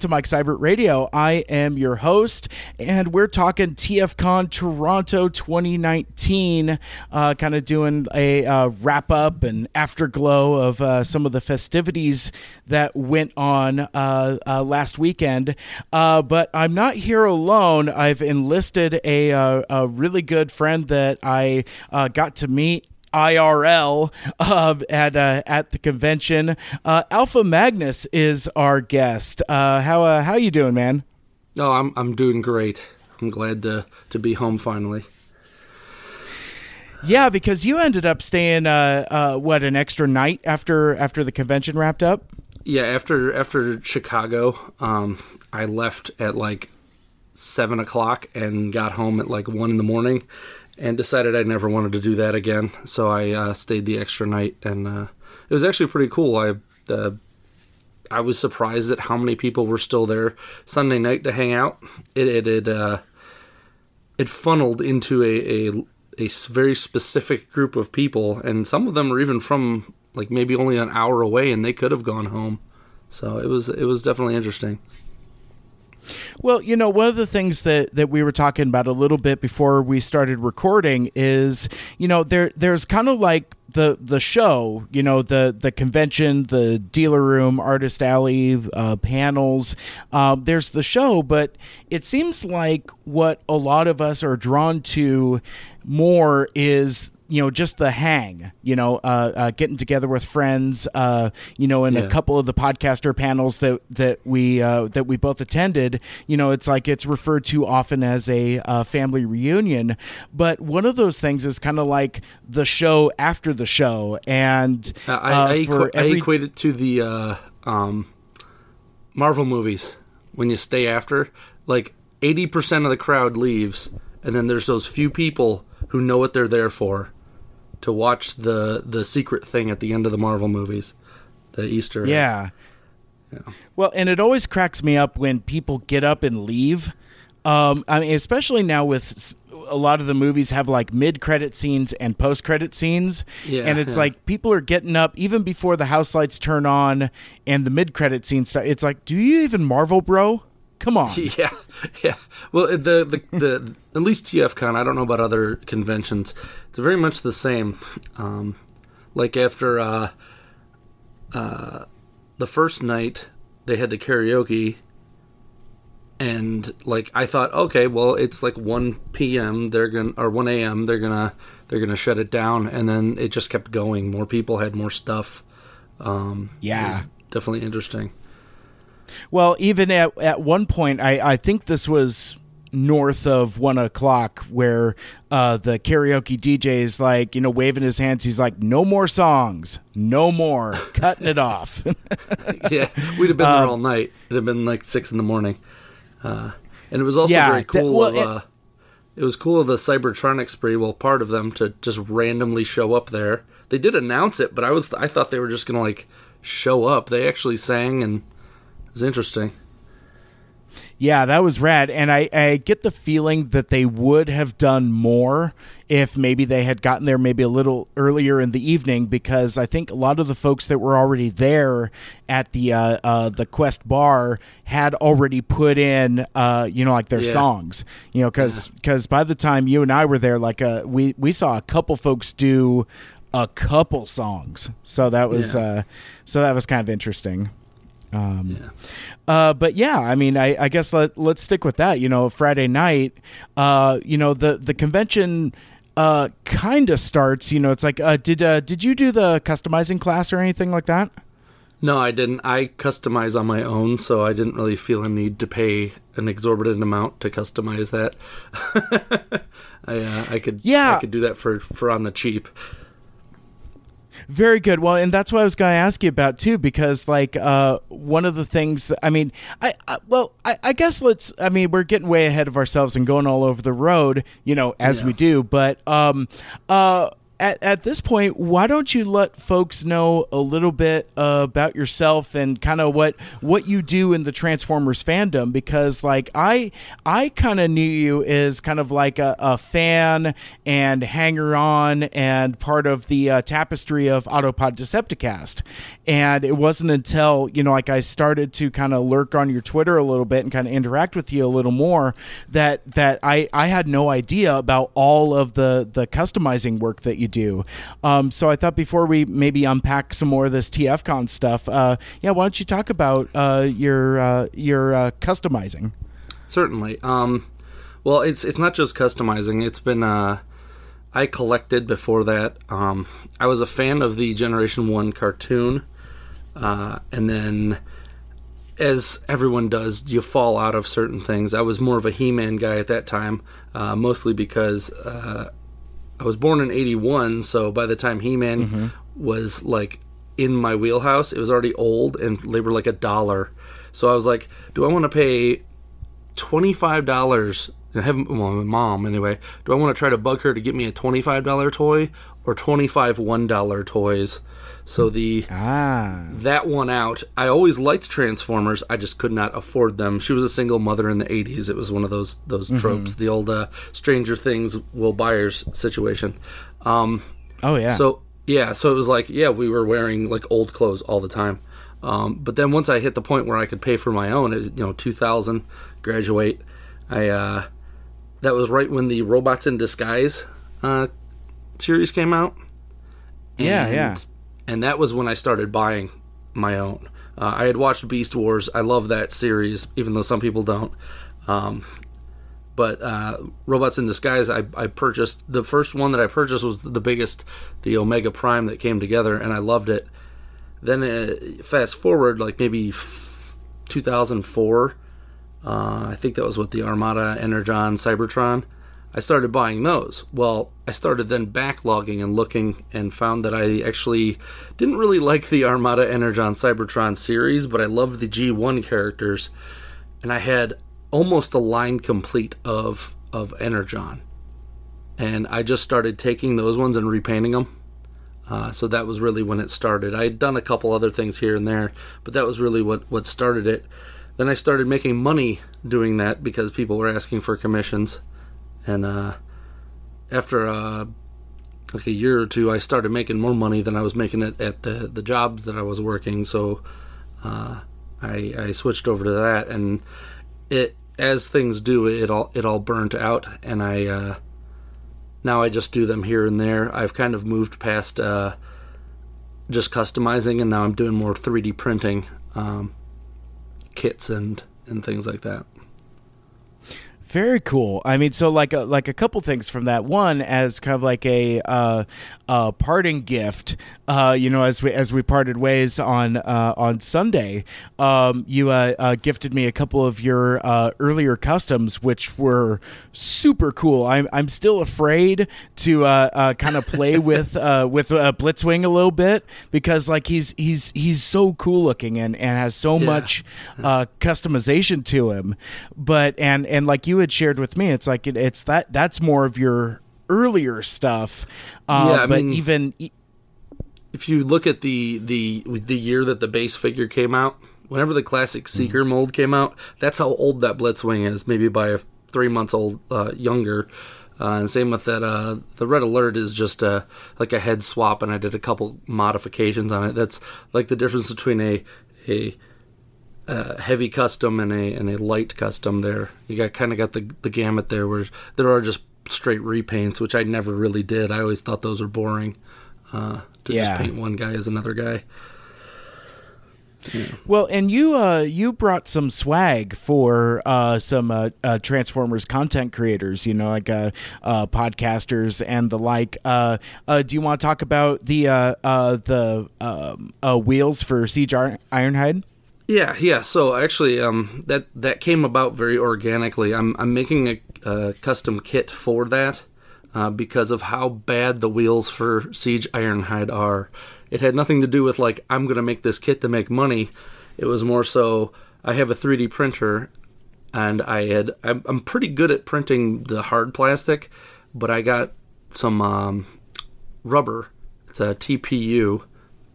To Mike Seibert Radio. I am your host, and we're talking TFCon Toronto 2019, uh, kind of doing a uh, wrap up and afterglow of uh, some of the festivities that went on uh, uh, last weekend. Uh, but I'm not here alone. I've enlisted a, a really good friend that I got to meet IRL uh, at uh, at the convention. Uh, Alpha Magnus is our guest. Uh, how uh, how you doing, man? Oh, I'm I'm doing great. I'm glad to to be home finally. Yeah, because you ended up staying uh, what an extra night after after the convention wrapped up. Yeah, after after Chicago, um, I left at like seven o'clock and got home at like one in the morning and decided I never wanted to do that again. So I uh, stayed the extra night, and uh, it was actually pretty cool. I uh, I was surprised at how many people were still there Sunday night to hang out. It it it, uh, it funneled into a, a a very specific group of people, and some of them were even from like maybe only an hour away, and they could have gone home. So it was it was definitely interesting. Well, you know, one of the things that, that we were talking about a little bit before we started recording is, you know, there there's kind of like the the show, you know, the the convention, the dealer room, artist alley, uh, panels. Um, there's the show, but it seems like what a lot of us are drawn to more is you know just the hang you know uh, uh, getting together with friends uh, you know in yeah. a couple of the podcaster panels that that we uh, that we both attended you know it's like it's referred to often as a uh, family reunion. But one of those things is kind of like the show after the show and I, I, uh, equ- every- I, equate it to the um, Marvel movies. When you stay after like 80% of the crowd leaves and then there's those few people who know what they're there for to watch the the secret thing at the end of the Marvel movies, the Easter. Yeah. yeah. Well, and it always cracks me up when people get up and leave. Um, I mean, especially now with a lot of the movies have like mid credit scenes and post credit scenes. Yeah, and it's yeah. like people are getting up even before the house lights turn on and the mid credit scene start. It's like, do you even Marvel, bro? Come on. Yeah, yeah. Well, the the, the at least TFCon. I don't know about other conventions. It's very much the same. Um, like after uh, uh, the first night, they had the karaoke, and like I thought, okay, well, it's like one p.m. They're gonna or one a.m. They're gonna they're gonna shut it down, and then it just kept going. More people had more stuff. Um, yeah, definitely interesting. Well, even at at one point, I I think this was north of one o'clock where uh, the karaoke DJ is like, you know, waving his hands. He's like, no more songs, no more, cutting it off. yeah, we'd have been there um, all night. It'd have been like six in the morning. Uh, and it was also yeah, very cool. well, it, uh, it was cool of the Cybertronic spree. Well, part of them to just randomly show up there. They did announce it, but I was I thought they were just gonna like show up. They actually sang and it was interesting. Yeah, that was rad. And I, I get the feeling that they would have done more if maybe they had gotten there maybe a little earlier in the evening because I think a lot of the folks that were already there at the uh, uh, the Quest bar had already put in uh, you know like their yeah. songs you know because because by the time you and I were there like uh, we we saw a couple folks do a couple songs so that was yeah. Uh, so that was kind of interesting. Um, yeah. Uh, but yeah, I mean, I, I, guess let, let's stick with that. You know, Friday night, uh, you know, the, the convention uh, kind of starts, you know, it's like, uh, did, uh, did you do the customizing class or anything like that? No, I didn't. I customize on my own, so I didn't really feel a need to pay an exorbitant amount to customize that. I, uh, I could, yeah, I could do that for, for on the cheap. Very good. Well, and that's what I was going to ask you about too, because like uh, one of the things that, I mean, I, I well, I, I, guess let's. I mean, we're getting way ahead of ourselves and going all over the road, you know, as yeah. we do. But um, uh, at, at this point, why don't you let folks know a little bit uh, about yourself and kind of what what you do in the Transformers fandom? Because like I I kind of knew you as kind of like a, a fan and hanger on and part of the uh, tapestry of Autopod Decepticast, And it wasn't until, you know, like I started to kind of lurk on your Twitter a little bit and kind of interact with you a little more that that I, I had no idea about all of the, the customizing work that you do. Um, so I thought before we maybe unpack some more of this TFCon stuff, uh, yeah, why don't you talk about uh, your uh, your uh, customizing? Certainly. Um, well, it's it's not just customizing. It's been uh, I collected before that. Um, I was a fan of the Generation One cartoon, uh, and then as everyone does, you fall out of certain things. I was more of a He-Man guy at that time, uh, mostly because uh, I was born in '81. So by the time He-Man mm-hmm. was like in my wheelhouse, it was already old, and they were like a dollar. So I was like, do I want to pay twenty five dollars I have well, my mom anyway. Do I want to try to bug her to get me a twenty-five dollar toy or twenty-five one-dollar toys? So the ah. that one out. I always liked Transformers. I just could not afford them. She was a single mother in the '80s. It was one of those those mm-hmm. tropes, the old uh, Stranger Things Will Byers situation. Um, oh yeah. So yeah, so it was like yeah, we were wearing like old clothes all the time. Um, but then once I hit the point where I could pay for my own, you know, 2000, graduate, I uh, that was right when the Robots in Disguise uh, series came out. Yeah, yeah. And that was when I started buying my own. Uh, I had watched Beast Wars. I love that series, even though some people don't. Um, but uh, Robots in Disguise, I, I, purchased the first one that I purchased was the biggest, the Omega Prime that came together, and I loved it. Then uh, fast forward, like maybe 2004, uh, I think that was with the Armada Energon Cybertron. I started buying those. Well, I started then backlogging and looking and found that I actually didn't really like the Armada Energon Cybertron series, but I loved the G1 characters. And I had almost a line complete of of Energon. And I just started taking those ones and repainting them. Uh, so that was really when it started. I had done a couple other things here and there, but that was really what, what started it. Then I started making money doing that because people were asking for commissions. And uh, after uh, like a year or two, I started making more money than I was making it at the, the jobs that I was working. So uh, I, I switched over to that. And it as things do, it all it all burnt out, and I uh, now I just do them here and there. I've kind of moved past uh, just customizing, and now I'm doing more 3D printing. Um, kits and and things like that. Very cool. I mean, so like a, like a couple things from that. One, as kind of like a uh, uh, parting gift, uh, you know, as we as we parted ways on uh, on Sunday, um, you uh, uh, gifted me a couple of your uh, earlier customs, which were super cool. I'm I'm still afraid to kind of play with with Blitzwing a little bit because like he's he's he's so cool looking and, and has so yeah. much customization to him. But and and like you had shared with me, it's like it, it's that that's more of your earlier stuff. Uh, yeah, I but mean, even if you look at the the the year that the base figure came out, whenever the classic mm-hmm. Seeker mold came out, that's how old that Blitzwing is. Maybe by a three months old uh, younger. Uh, and same with that. Uh, the Red Alert is just a like a head swap, and I did a couple modifications on it. That's like the difference between a a uh, heavy custom and a and a light custom. There, you got kind of got the the gamut there, where there are just straight repaints, which I never really did. I always thought those were boring. Uh, to yeah. just paint one guy as another guy. Yeah. Well, and you uh, you brought some swag for uh, some uh, uh Transformers content creators, you know, like uh, uh, podcasters and the like. do you want to talk about the the um, wheels for Siege Ironhide? Yeah, yeah. So actually, um, that that came about very organically. I'm I'm making a, a custom kit for that uh, because of how bad the wheels for Siege Ironhide are. It had nothing to do with like I'm going to make this kit to make money. It was more so I have a 3D printer and I had I'm, I'm pretty good at printing the hard plastic, but I got some um, rubber. It's a TPU,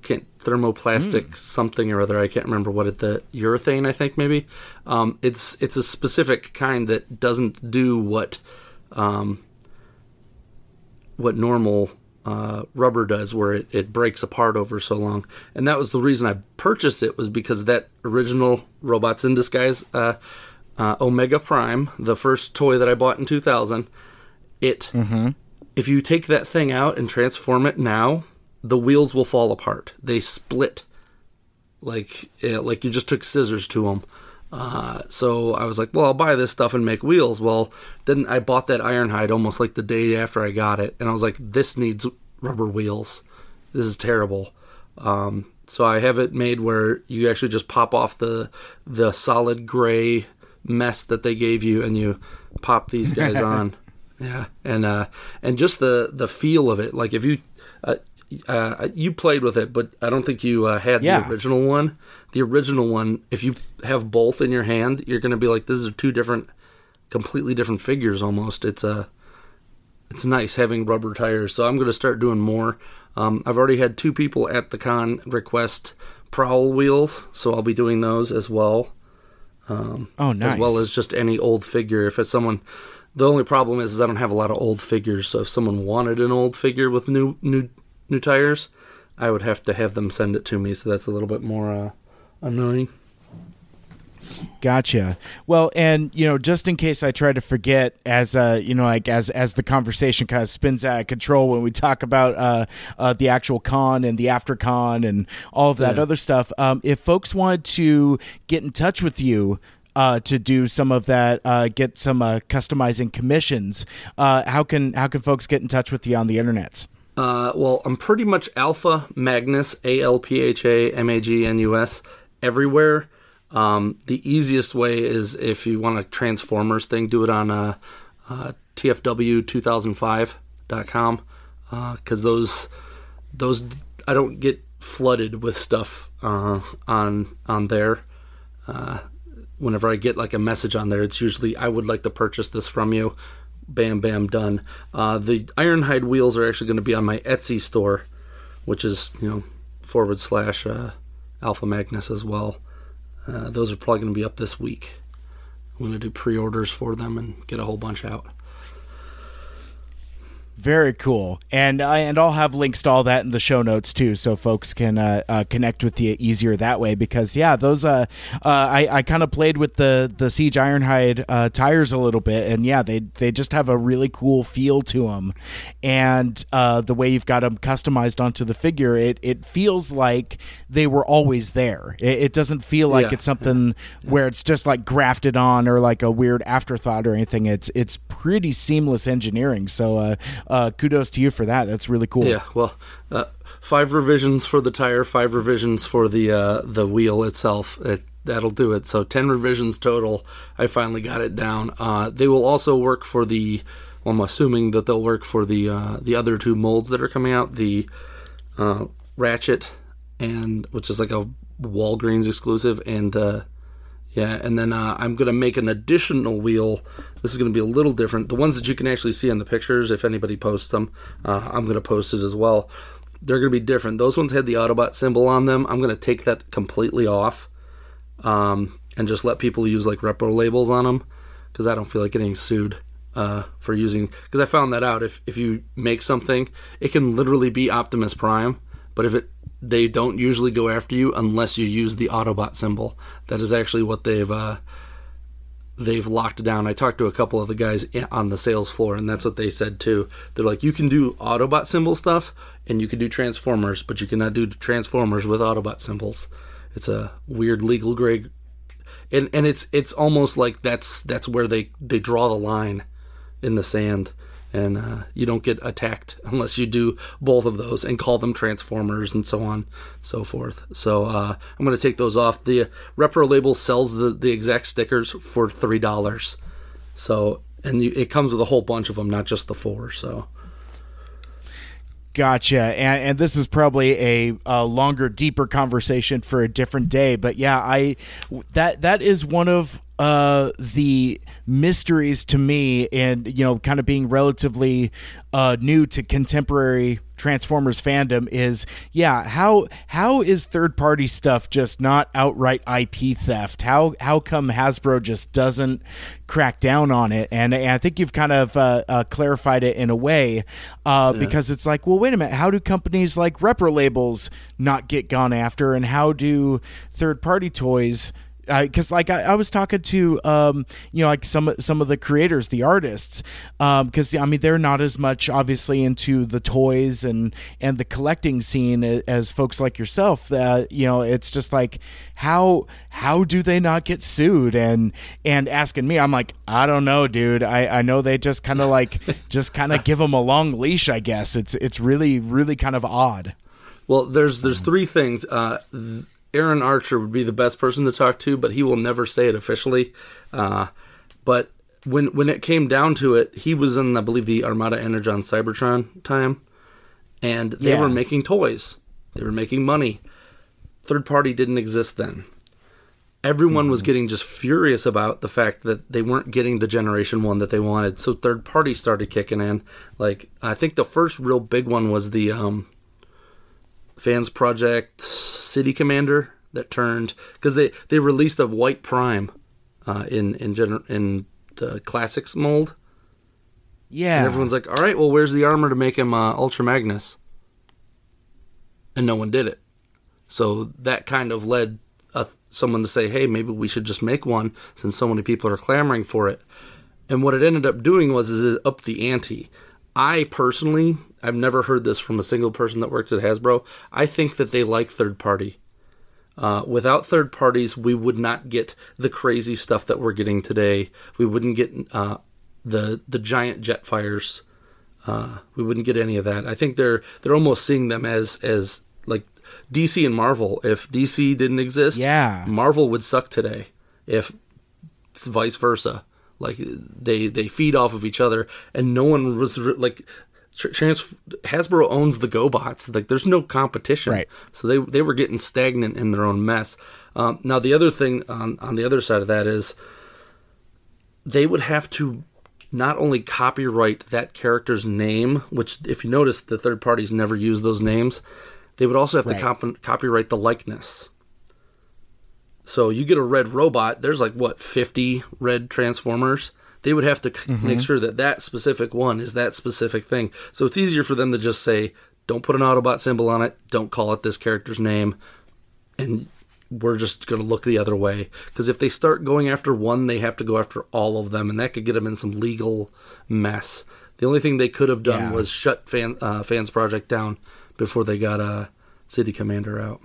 can't, thermoplastic mm. something or other. I can't remember what it the urethane I think maybe. Um, it's it's a specific kind that doesn't do what um, what normal uh, rubber does, where it, it breaks apart over so long. And that was the reason I purchased it was because that original Robots in Disguise uh, uh, Omega Prime, the first toy that I bought in 2000, it if you take that thing out and transform it now, the wheels will fall apart. They split like yeah, like you just took scissors to them. Uh, so I was like, well, I'll buy this stuff and make wheels. Well, then I bought that Ironhide almost like the day after I got it, and I was like, this needs rubber wheels. This is terrible. Um, so I have it made where you actually just pop off the the solid gray mess that they gave you, and you pop these guys on. Yeah, and uh, and just the the feel of it. Like if you uh, uh, you played with it, but I don't think you uh, had Yeah. the original one. The original one, if you have both in your hand, you're going to be like, "These are two different, completely different figures." Almost. It's a, it's nice having rubber tires. So I'm going to start doing more. Um, I've already had two people at the con request prowl wheels, so I'll be doing those as well Oh, nice. as well as just any old figure. If it's someone, the only problem is, is I don't have a lot of old figures. So if someone wanted an old figure with new new new tires, I would have to have them send it to me. So that's a little bit more uh, annoying. Gotcha. Well, and you know, just in case I try to forget, as uh, you know, like as as the conversation kind of spins out of control when we talk about uh, uh, the actual con and the after con and all of that Yeah. other stuff. Um, if folks wanted to get in touch with you. Uh, to do some of that, uh, get some uh, customizing commissions. Uh, how can how can folks get in touch with you on the internets? Uh, well, I'm pretty much Alpha Magnus, A L P H A M A G N U S, everywhere. Um, the easiest way is if you want a Transformers thing, do it on uh, uh, TFW2005.com because those those I don't get flooded with stuff uh, on on there. Uh, whenever I get like a message on there, it's usually I would like to purchase this from you. Bam, bam, done. Uh, the Ironhide wheels are actually going to be on my Etsy store, which is you know forward slash uh, Alpha Magnus as well. Uh, those are probably going to be up this week. I'm going to do pre-orders for them and get a whole bunch out. Very cool, and I and I'll have links to all that in the show notes too, so folks can uh, uh, connect with you easier that way. Because yeah, those uh, uh I I kind of played with the the Siege Ironhide uh, tires a little bit, and yeah, they they just have a really cool feel to them, and uh, the way you've got them customized onto the figure, it it feels like they were always there. It, it doesn't feel like Yeah. it's something where it's just like grafted on or like a weird afterthought or anything. It's it's pretty seamless engineering. So uh, kudos to you for that. That's really cool. Yeah, well, uh, five revisions for the tire, five revisions for the uh, the wheel itself. It, that'll do it. So ten revisions total. I finally got it down. Uh, they will also work for the. Well, I'm assuming that they'll work for the uh, the other two molds that are coming out. The uh, Ratchet and which is like a Walgreens exclusive, and uh, yeah, and then uh, I'm gonna make an additional wheel. This is gonna be a little different. The ones that you can actually see in the pictures, if anybody posts them, uh, I'm gonna post it as well. They're gonna be different. Those ones had the Autobot symbol on them. I'm gonna take that completely off, um, and just let people use like repro labels on them, because I don't feel like getting sued uh, for using. Because I found that out. If if you make something, it can literally be Optimus Prime, but if it they don't usually go after you unless you use the Autobot symbol. That is actually what they've uh, they've locked down. I talked to a couple of the guys on the sales floor, and that's what they said too. They're like, you can do Autobot symbol stuff, and you can do Transformers, but you cannot do Transformers with Autobot symbols. It's a weird legal gray, and and it's it's almost like that's that's where they they draw the line in the sand. And uh, you don't get attacked unless you do both of those and call them transformers and so on, so forth. So uh, I'm going to take those off. The Repro label sells the, the exact stickers for three dollars. So and you, it comes with a whole bunch of them, not just the four. So Gotcha. And, and this is probably a, a longer, deeper conversation for a different day. But yeah, I that that is one of uh, the mysteries to me, and you know, kind of being relatively uh, new to contemporary Transformers fandom, is yeah, how how is third party stuff just not outright IP theft? How how come Hasbro just doesn't crack down on it? And, and I think you've kind of uh, uh, clarified it in a way uh, yeah. because it's like, well, wait a minute, how do companies like repro labels not get gone after, and how do third party toys because like I, I, was talking to um, you know like some some of the creators the artists because um, I mean they're not as much obviously into the toys and and the collecting scene as folks like yourself that you know it's just like how how do they not get sued? And and asking me I'm like I don't know dude. I I know they just kind of like just kind of give them a long leash I guess. It's it's really really kind of odd. Well there's there's three things uh th- Aaron Archer would be the best person to talk to, but he will never say it officially. Uh, but when when it came down to it, he was in, I believe, the Armada Energon Cybertron time, and they yeah. were making toys. They were making money. Third party didn't exist then. Everyone mm was mm-hmm. getting just furious about the fact that they weren't getting the Generation One that they wanted. So third party started kicking in. Like I think the first real big one was the um, Fans Project City Commander that turned because they they released a White Prime uh, in in gener- in the classics mold. Yeah, and everyone's like, "All right, well, where's the armor to make him uh, Ultra Magnus?" And no one did it. So that kind of led uh, someone to say, "Hey, maybe we should just make one since so many people are clamoring for it." And what it ended up doing was is it upped the ante. I personally I've never heard this from a single person that works at Hasbro. I think that they like third party. Uh, without third parties, we would not get the crazy stuff that we're getting today. We wouldn't get uh, the the giant Jetfires. Uh, we wouldn't get any of that. I think they're they're almost seeing them as as like DC and Marvel. If DC didn't exist, yeah, Marvel would suck today. If it's vice versa, like they they feed off of each other, and no one was like Trans- Hasbro owns the GoBots. Like, there's no competition. Right. So they they were getting stagnant in their own mess. Um, now, the other thing on on the other side of that is they would have to not only copyright that character's name, which if you notice, the third parties never use those names. They would also have right. to cop- copyright the likeness. So you get a red robot. There's like what 50 red Transformers they would have to mm-hmm. make sure that that specific one is that specific thing. So it's easier for them to just say, don't put an Autobot symbol on it, don't call it this character's name, and we're just going to look the other way. Because if they start going after one, they have to go after all of them, and that could get them in some legal mess. The only thing they could have done yeah. was shut fan, uh, Fans Project down before they got a City Commander out.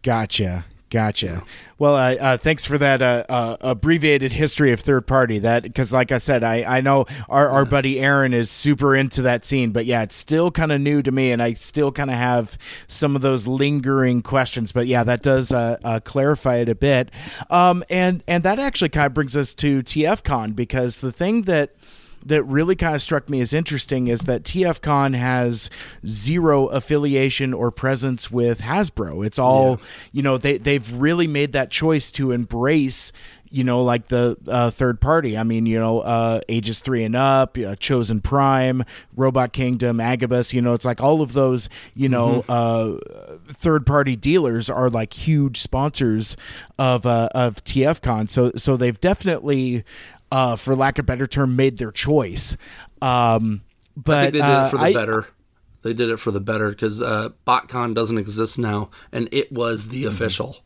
Gotcha. Gotcha. Well, uh, uh, thanks for that uh, uh abbreviated history of third party. That because, like I said, I, I know our, our buddy Aaron is super into that scene, but yeah, it's still kind of new to me, and I still kind of have some of those lingering questions. But yeah, that does uh, uh, clarify it a bit. Um, and and that actually kind of brings us to TFCon because the thing that that really kind of struck me as interesting is that TFCon has zero affiliation or presence with Hasbro. It's all, yeah. you know, they they've really made that choice to embrace you know, like the uh, third party. I mean, you know, uh, ages three and up, uh, Chosen Prime, Robot Kingdom, Agabus. You know, it's like all of those, you know, mm-hmm. Uh, third party dealers are like huge sponsors of uh, of TFCon. So so they've definitely uh, for lack of a better term, made their choice. Um, but I think they did uh, it for the I, better. They did it for the better because uh, BotCon doesn't exist now, and it was the mm-hmm. official.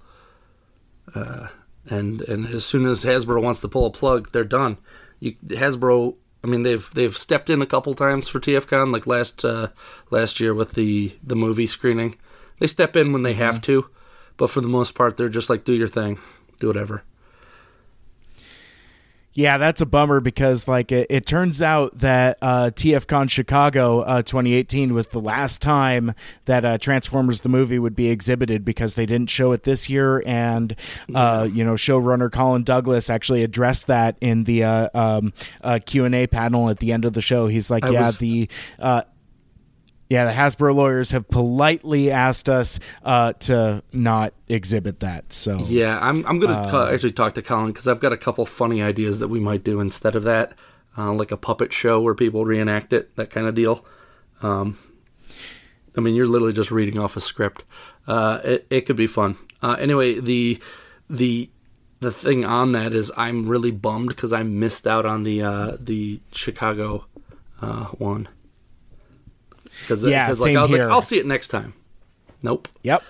Uh, and and as soon as Hasbro wants to pull a plug, they're done. You, Hasbro, I mean, they've they've stepped in a couple times for TFCon, like last uh, last year with the the movie screening. They step in when they mm-hmm. have to, but for the most part, they're just like, do your thing, do whatever. Yeah, that's a bummer because like it, it turns out that uh, TFCon Chicago uh, 2018 was the last time that uh, Transformers the movie would be exhibited because they didn't show it this year, and uh, you know showrunner Colin Douglas actually addressed that in the uh, um, uh, Q and A panel at the end of the show. He's like, I "Yeah, was- the." Yeah, the Hasbro lawyers have politely asked us uh, to not exhibit that. So Yeah, I'm I'm gonna ca- actually talk to Colin because I've got a couple funny ideas that we might do instead of that, uh, like a puppet show where people reenact it, that kind of deal. Um, I mean, you're literally just reading off a script. Uh, it it could be fun. Uh, anyway, the the the thing on that is I'm really bummed because I missed out on the uh, the Chicago uh, one. Because uh, Yeah, like I was here. like, I'll see it next time. Nope. Yep.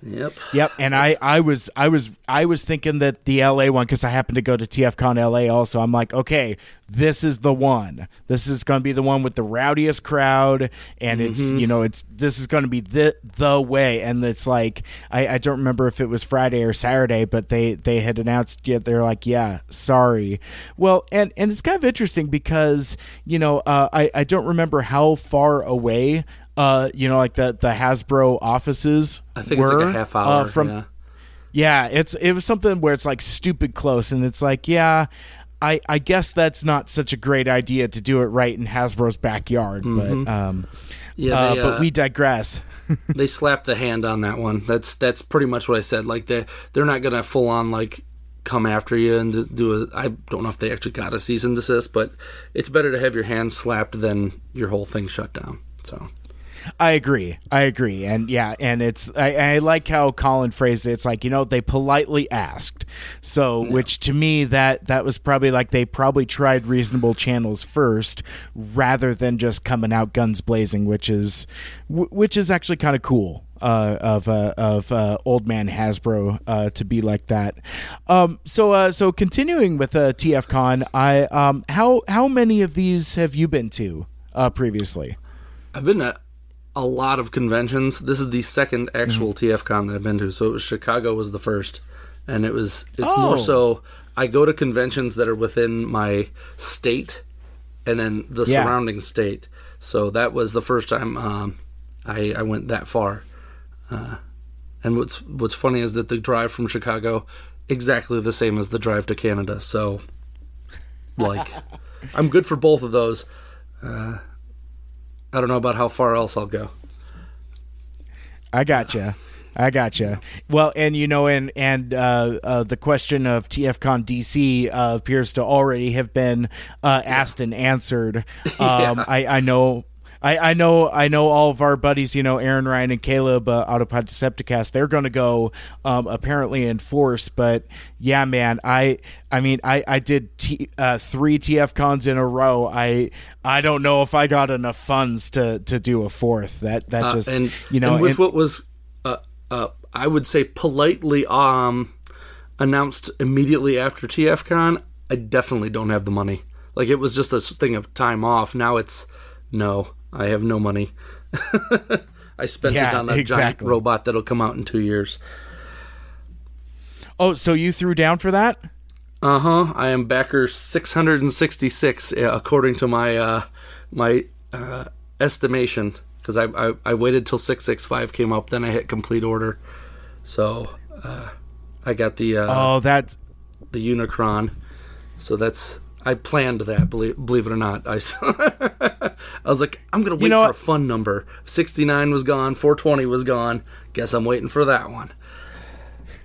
Yep. Yep, and I, I was I was I was thinking that the LA one because I happened to go to TFCon LA also. I'm like, okay, this is the one. This is going to be the one with the rowdiest crowd, and it's Mm-hmm. you know it's this is going to be the the way. And it's like I, I don't remember if it was Friday or Saturday, but they they had announced yet they're like, yeah, sorry. Well, and and it's kind of interesting because you know uh, I I don't remember how far away. Uh, you know, like the the Hasbro offices I think it's were, like a half hour uh, from yeah. yeah, it's it was something where it's like stupid close, and it's like, yeah, I I guess that's not such a great idea to do it right in Hasbro's backyard, but um, Mm-hmm. Yeah, uh, but uh, we digress. they slapped the hand on that one. That's that's pretty much what I said. Like they they're not gonna full on like come after you and do a. I don't know if they actually got a cease and desist, but it's better to have your hand slapped than your whole thing shut down. So I agree. I agree. And yeah, and it's I, I like how Colin phrased it. It's like, you know, they politely asked. So which to me that that was probably like they probably tried reasonable channels first rather than just coming out guns blazing, which is which is actually kind of cool. Uh, of uh, of uh, old man Hasbro uh, to be like that. Um, so uh, so continuing with uh, TFCon, I um, how how many of these have you been to uh, previously? I've been at a lot of conventions. This is the second actual Mm-hmm. TFCon that I've been to. So it was Chicago was the first, and it was it's Oh. more so I go to conventions that are within my state, and then the Yeah. surrounding state. So that was the first time um, I I went that far. Uh, and what's what's funny is that the drive from Chicago exactly the same as the drive to Canada. So like I'm good for both of those. Uh, I don't know about how far else I'll go. I gotcha. I gotcha. Well, and you know, and and uh, uh, the question of TFCon DC uh, appears to already have been uh, asked and answered. Um, I, I know. I, I know I know all of our buddies, you know, Aaron, Ryan, and Caleb uh, out of Decepticast, they're going to go um, apparently in force. But yeah, man, I I mean, I, I did t- uh, three TF cons in a row. I I don't know if I got enough funds to, to do a fourth. That that Uh, just and you know and with and- what was uh, uh, I would say politely um announced immediately after TFCon, I definitely don't have the money. Like it was just a thing of time off. Now it's no, I have no money. I spent it Yeah, on that giant robot that'll come out in two years. Oh, so you threw down for that? Uh huh. I am backer six hundred and sixty six, according to my uh, my uh, estimation. Because I, I I waited till six six five came up, then I hit complete order. So uh, I got the uh, Oh, that the Unicron. So that's I planned that. Believe believe it or not, I I was like, I'm gonna wait know for what? a fun number. Sixty nine was gone. Four twenty was gone. Guess I'm waiting for that one.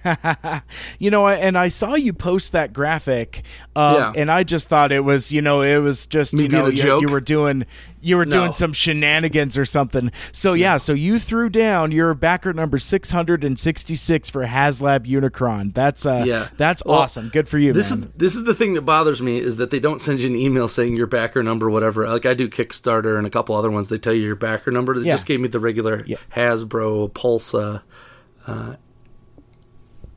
you know, and I saw you post that graphic, um, Yeah. and I just thought it was, you know, it was just, Me you know, you, you were doing, you were No. doing some shenanigans or something. So yeah, so you threw down your backer number six hundred and sixty six for HasLab Unicron. That's uh, Yeah. that's Well, awesome. Good for you, This man. is this is the thing that bothers me is that they don't send you an email saying your backer number, whatever. Like I do Kickstarter and a couple other ones, they tell you your backer number. They Yeah. just gave me the regular Yeah. Hasbro Pulse uh,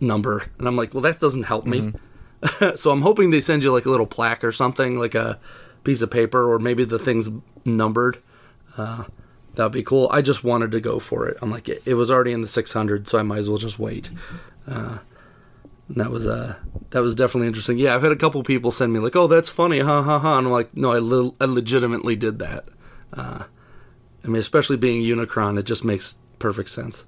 number, and I'm like, well, that doesn't help me. Mm-hmm. so I'm hoping they send you like a little plaque or something, like a piece of paper, or maybe the thing's numbered. Uh, that'd be cool. I just wanted to go for it. I'm like, it, it was already in the 600, so I might as well just wait. Uh, and that was uh that was definitely interesting. Yeah, I've had a couple people send me like, "Oh, that's funny, ha ha ha," and I'm like, "No, I, le- I legitimately did that." Uh, I mean, especially being Unicron, it just makes perfect sense.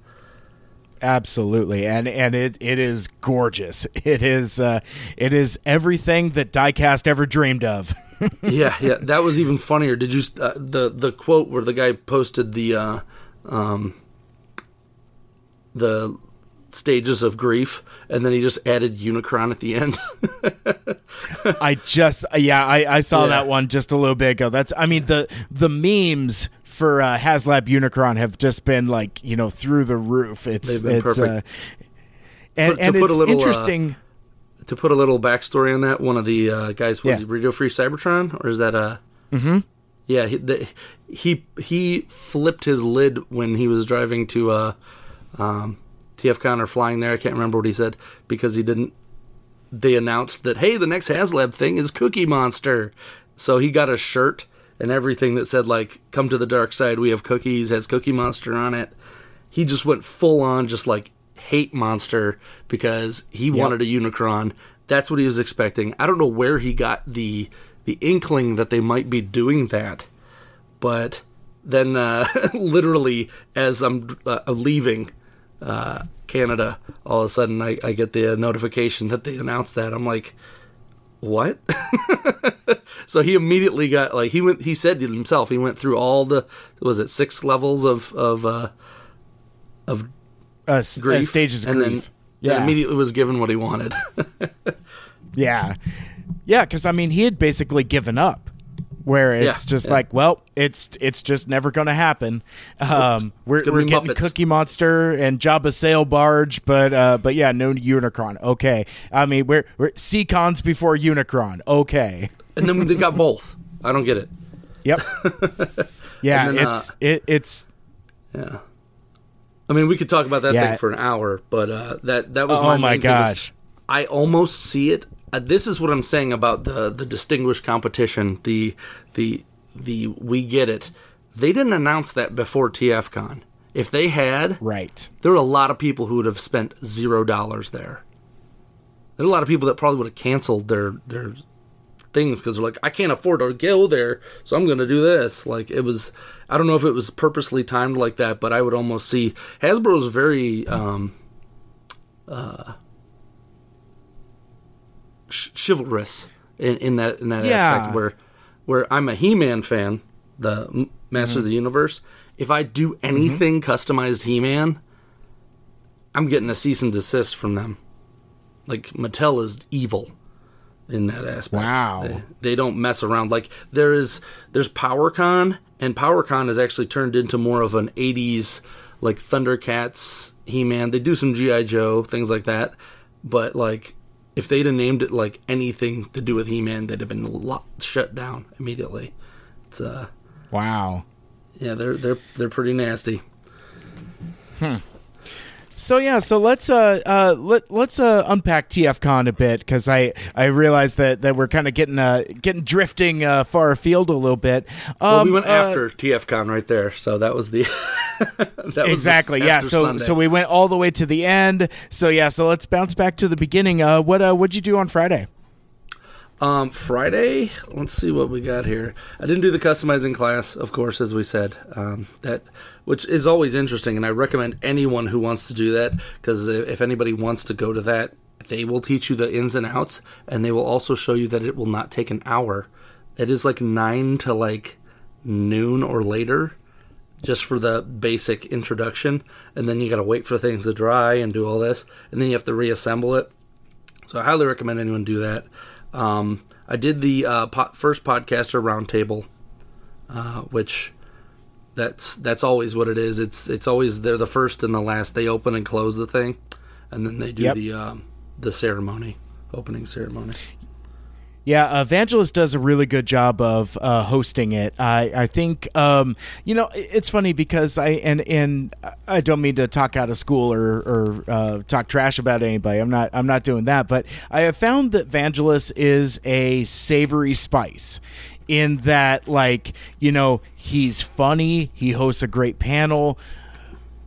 Absolutely, and and it it is gorgeous. It is uh, it is everything that Diecast ever dreamed of. yeah, yeah, that was even funnier. Did you uh, the the quote where the guy posted the uh, um, the stages of grief, and then he just added Unicron at the end. I just yeah, I, I saw Yeah. that one just a little bit ago. That's I mean the the memes for uh, HasLab Unicron have just been like you know through the roof. It's it's perfect. uh, and to and it's little, uh, interesting. To put a little backstory on that, one of the uh, guys was Yeah. Radio Free Cybertron, or is that a? Mm-hmm. Yeah, he, the, he he flipped his lid when he was driving to uh, um, TFCon or flying there. I can't remember what he said because he didn't. They announced that hey, the next HasLab thing is Cookie Monster, so he got a shirt and everything that said like "Come to the dark side, we have cookies." Has Cookie Monster on it. He just went full on, just like hate monster because he wanted a Unicron. That's what he was expecting. I don't know where he got the the inkling that they might be doing that, but then uh, literally as I'm uh, leaving uh, Canada, all of a sudden I, I get the notification that they announced that. I'm like, what? so he immediately got like he went. He said to himself, he went through all the was it six levels of of uh, of Uh, s- uh, stages of and grief. then yeah, immediately was given what he wanted. yeah, yeah. Because I mean, he had basically given up. Where it's Yeah, just yeah. like, well, it's it's just never going to happen. Um, we're we're getting Muppets. Cookie Monster and Jabba Sail Barge, but uh, but yeah, no Unicron. Okay, I mean, we're we're Seacons before Unicron. Okay, and then they got both. I don't get it. yep, yeah. Then, it's uh, it, it's Yeah. I mean, we could talk about that Yeah. thing for an hour, but uh, that that was Oh my, my main thing was gosh. I almost see it. Uh, this is what I'm saying about the the distinguished competition. The the the we get it. They didn't announce that before TFCon. If they had, right. there were a lot of people who would have spent zero dollars there. There are a lot of people that probably would have canceled their their things because they're like, I can't afford to go there, so I'm going to do this. Like it was, I don't know if it was purposely timed like that, but I would almost see Hasbro's very um, uh, ch- chivalrous in, in that in that Yeah. aspect where where I'm a He-Man fan, the M- Masters of the Universe. If I do anything customized He-Man, I'm getting a cease and desist from them. Like Mattel is evil in that aspect. Wow. They, they don't mess around. Like there is there's PowerCon and PowerCon has actually turned into more of an 80s like Thundercats, He-Man. They do some GI Joe, things like that. But like if they'd have named it like anything to do with He-Man, they'd have been lo- shut down immediately. It's uh Wow. yeah, they're they're they're pretty nasty. So yeah, so let's uh, uh let let's uh unpack TFCon a bit because I I realize that that we're kind of getting uh getting drifting uh far afield a little bit. Um, Well, we went uh, after TFCon right there, so that was the that was exactly yeah. So Sunday. so we went all the way to the end. So yeah, so let's bounce back to the beginning. Uh, what uh what'd you do on Friday? Um, Friday. Let's see what we got here. I didn't do the customizing class, of course, as we said. Um, that which is always interesting, and I recommend anyone who wants to do that because if anybody wants to go to that, they will teach you the ins and outs, and they will also show you that it will not take an hour. It is like nine to like noon or later, just for the basic introduction, and then you got to wait for things to dry and do all this, and then you have to reassemble it. So I highly recommend anyone do that. Um, I did the uh, po- first podcaster roundtable, uh, which that's that's always what it is. It's it's always they're the first and the last. They open and close the thing, and then they do Yep. the um, the ceremony, opening ceremony. Yeah, Evangelist does a really good job of uh, hosting it. I, I think um, you know it's funny because I and and I don't mean to talk out of school or or uh, talk trash about anybody. I'm not I'm not doing that. But I have found that Evangelist is a savory spice in that like you know he's funny. He hosts a great panel.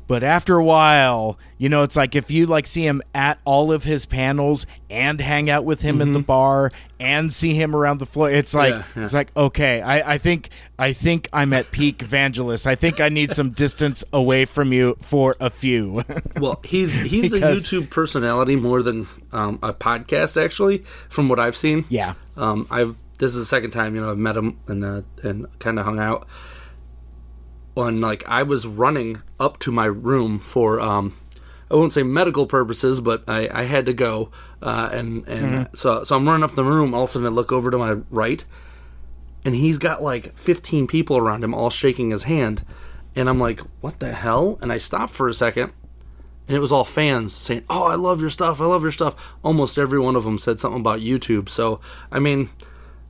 But after a while, you know, it's like if you like see him at all of his panels and hang out with him in the bar and see him around the floor, it's like Yeah, yeah. it's like okay, I, I think I think I'm at peak evangelist. I think I need some distance away from you for a few. Well, he's he's Because- a YouTube personality more than um, a podcast, actually, from what I've seen. yeah. Um, I've this is the second time you know I've met him and uh, and kind of hung out. When like I was running up to my room for um, I won't say medical purposes, but I, I had to go, uh, and and mm-hmm. so so I'm running up the room. All of a sudden, I look over to my right, and he's got like 15 people around him, all shaking his hand, and I'm like, what the hell? And I stopped for a second, and it was all fans saying, "Oh, I love your stuff. I love your stuff." Almost every one of them said something about YouTube. So I mean,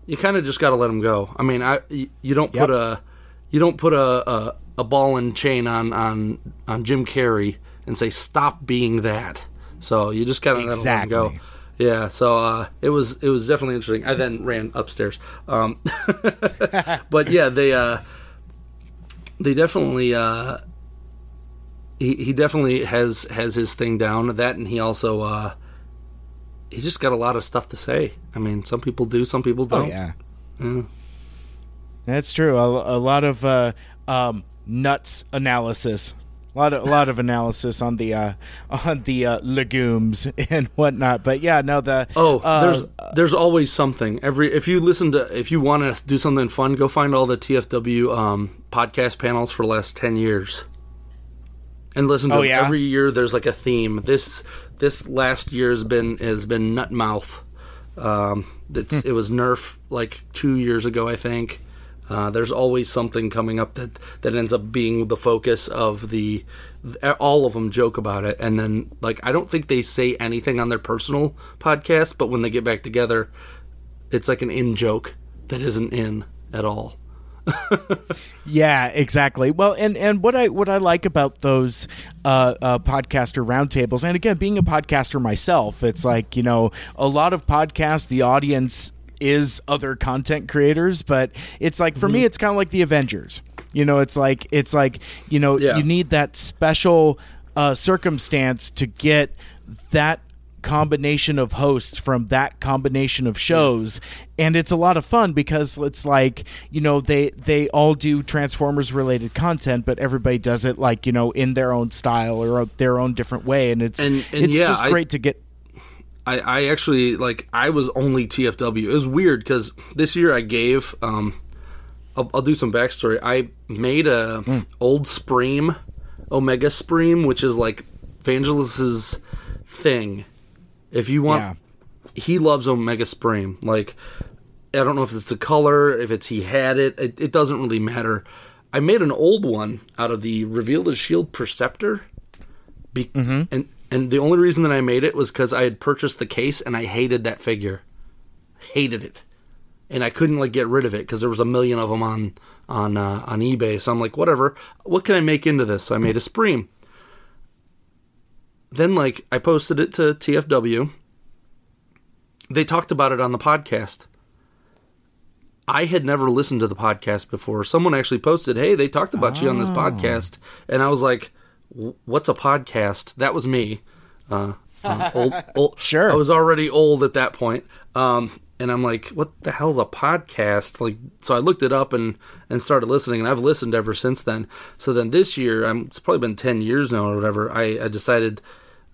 you kind of just got to let them go. I mean, I you don't put yep. a you don't put a, a, a ball and chain on on on Jim Carrey and say stop being that. So you just gotta exactly. let him go. Yeah, so uh, it was it was definitely interesting. I then ran upstairs, um, but yeah, they uh, they definitely uh, he he definitely has has his thing down. That and he also uh, he just got a lot of stuff to say. I mean, some people do, some people oh, don't. Oh, yeah. yeah. That's true. A, a lot of uh, um, nuts analysis. A lot of a lot of analysis on the uh, on the uh, legumes and whatnot, but yeah, no the oh uh, there's there's always something every if you listen to if you want to do something fun, go find all the TFW um, podcast panels for the last ten years, and listen to oh, yeah? every year. There's like a theme. This this last year has been has been nut mouth. Um, it's, hmm. it was Nerf like two years ago, I think. Uh, there's always something coming up that that ends up being the focus of the. All of them joke about it, and then like I don't think they say anything on their personal podcast, but when they get back together, it's like an in joke that isn't in at all. yeah, exactly. Well, and and what I what I like about those uh, uh, podcaster roundtables, and again, being a podcaster myself, it's like you know a lot of podcasts, the audience is other content creators, but it's like for mm-hmm. me, it's kind of like the Avengers. You know, it's like it's like you know yeah. you need that special uh, circumstance to get that combination of hosts from that combination of shows and it's a lot of fun because it's like you know they they all do transformers related content but everybody does it like you know in their own style or their own different way and it's and, and it's yeah, just great I, to get I, I actually like I was only TFW. It was weird because this year I gave um I'll, I'll, do some backstory. I made a mm. old Supreme, Omega Supreme, which is like Vangelis's thing if you want, yeah. he loves Omega Supreme. Like, I don't know if it's the color, if it's he had it. It, it doesn't really matter. I made an old one out of the Reveal the Shield Perceptor, Be- mm-hmm. and and the only reason that I made it was because I had purchased the case and I hated that figure, hated it, and I couldn't like get rid of it because there was a million of them on on uh, on eBay. So I'm like, whatever. What can I make into this? So I made a Supreme then like I posted it to TFW. They talked about it on the podcast. I had never listened to the podcast before. Someone actually posted, "Hey, they talked about oh. you on this podcast," and I was like, "What's a podcast?" That was me. Uh, uh, old, old, sure. I was already old at that point. Um, and I'm like, what the hell's a podcast? Like, so I looked it up and and started listening, and I've listened ever since then. So then this year, I'm it's probably been ten years now or whatever. I, I decided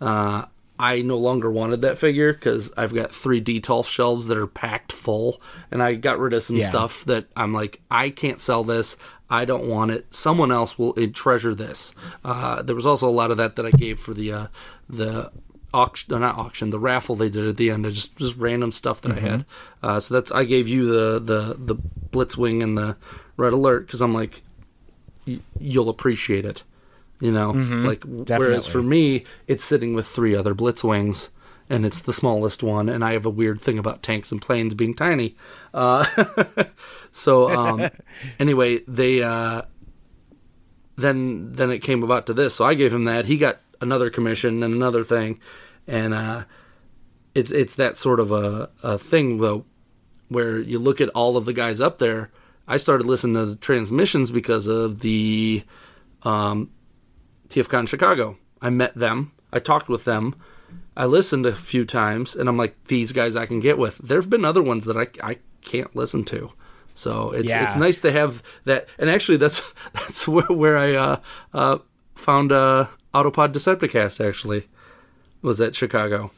uh, I no longer wanted that figure because I've got three Detolf shelves that are packed full, and I got rid of some yeah. stuff that I'm like, I can't sell this. I don't want it. Someone else will treasure this. Uh, there was also a lot of that that I gave for the uh, the auction, not auction, the raffle they did at the end. just just random stuff that mm-hmm. I had. Uh, so that's I gave you the the the Blitzwing and the Red Alert because I'm like, you'll appreciate it you know? Mm-hmm, like definitely. whereas for me it's sitting with three other blitzwings and it's the smallest one and i have a weird thing about tanks and planes being tiny. Uh, so um, anyway they uh, then then it came about to this. So i gave him that. He got another commission and another thing and uh, it's it's that sort of a, a thing though where you look at all of the guys up there. I started listening to the transmissions because of the um, TFCon Chicago. I met them. I talked with them. I listened a few times, and I'm like, these guys I can get with. There have been other ones that I, I can't listen to. So it's yeah. it's nice to have that. And actually, that's that's where, where I uh, uh, found uh, Autopod Decepticast. Actually, was at Chicago.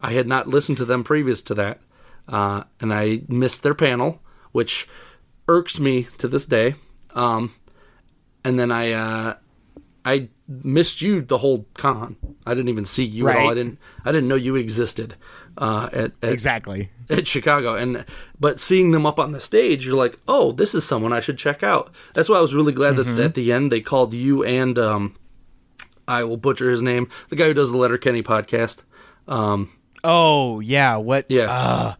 I had not listened to them previous to that, uh, and I missed their panel. which irks me to this day. Um, and then I uh, I missed you the whole con. I didn't even see you at all. I didn't I didn't know you existed uh, at, at Exactly. at Chicago. And but seeing them up on the stage, you're like, oh, this is someone I should check out. That's why I was really glad that at the end they called you and um, I will butcher his name, the guy who does the Letterkenny podcast. Um, Oh yeah. What? yeah, Uh,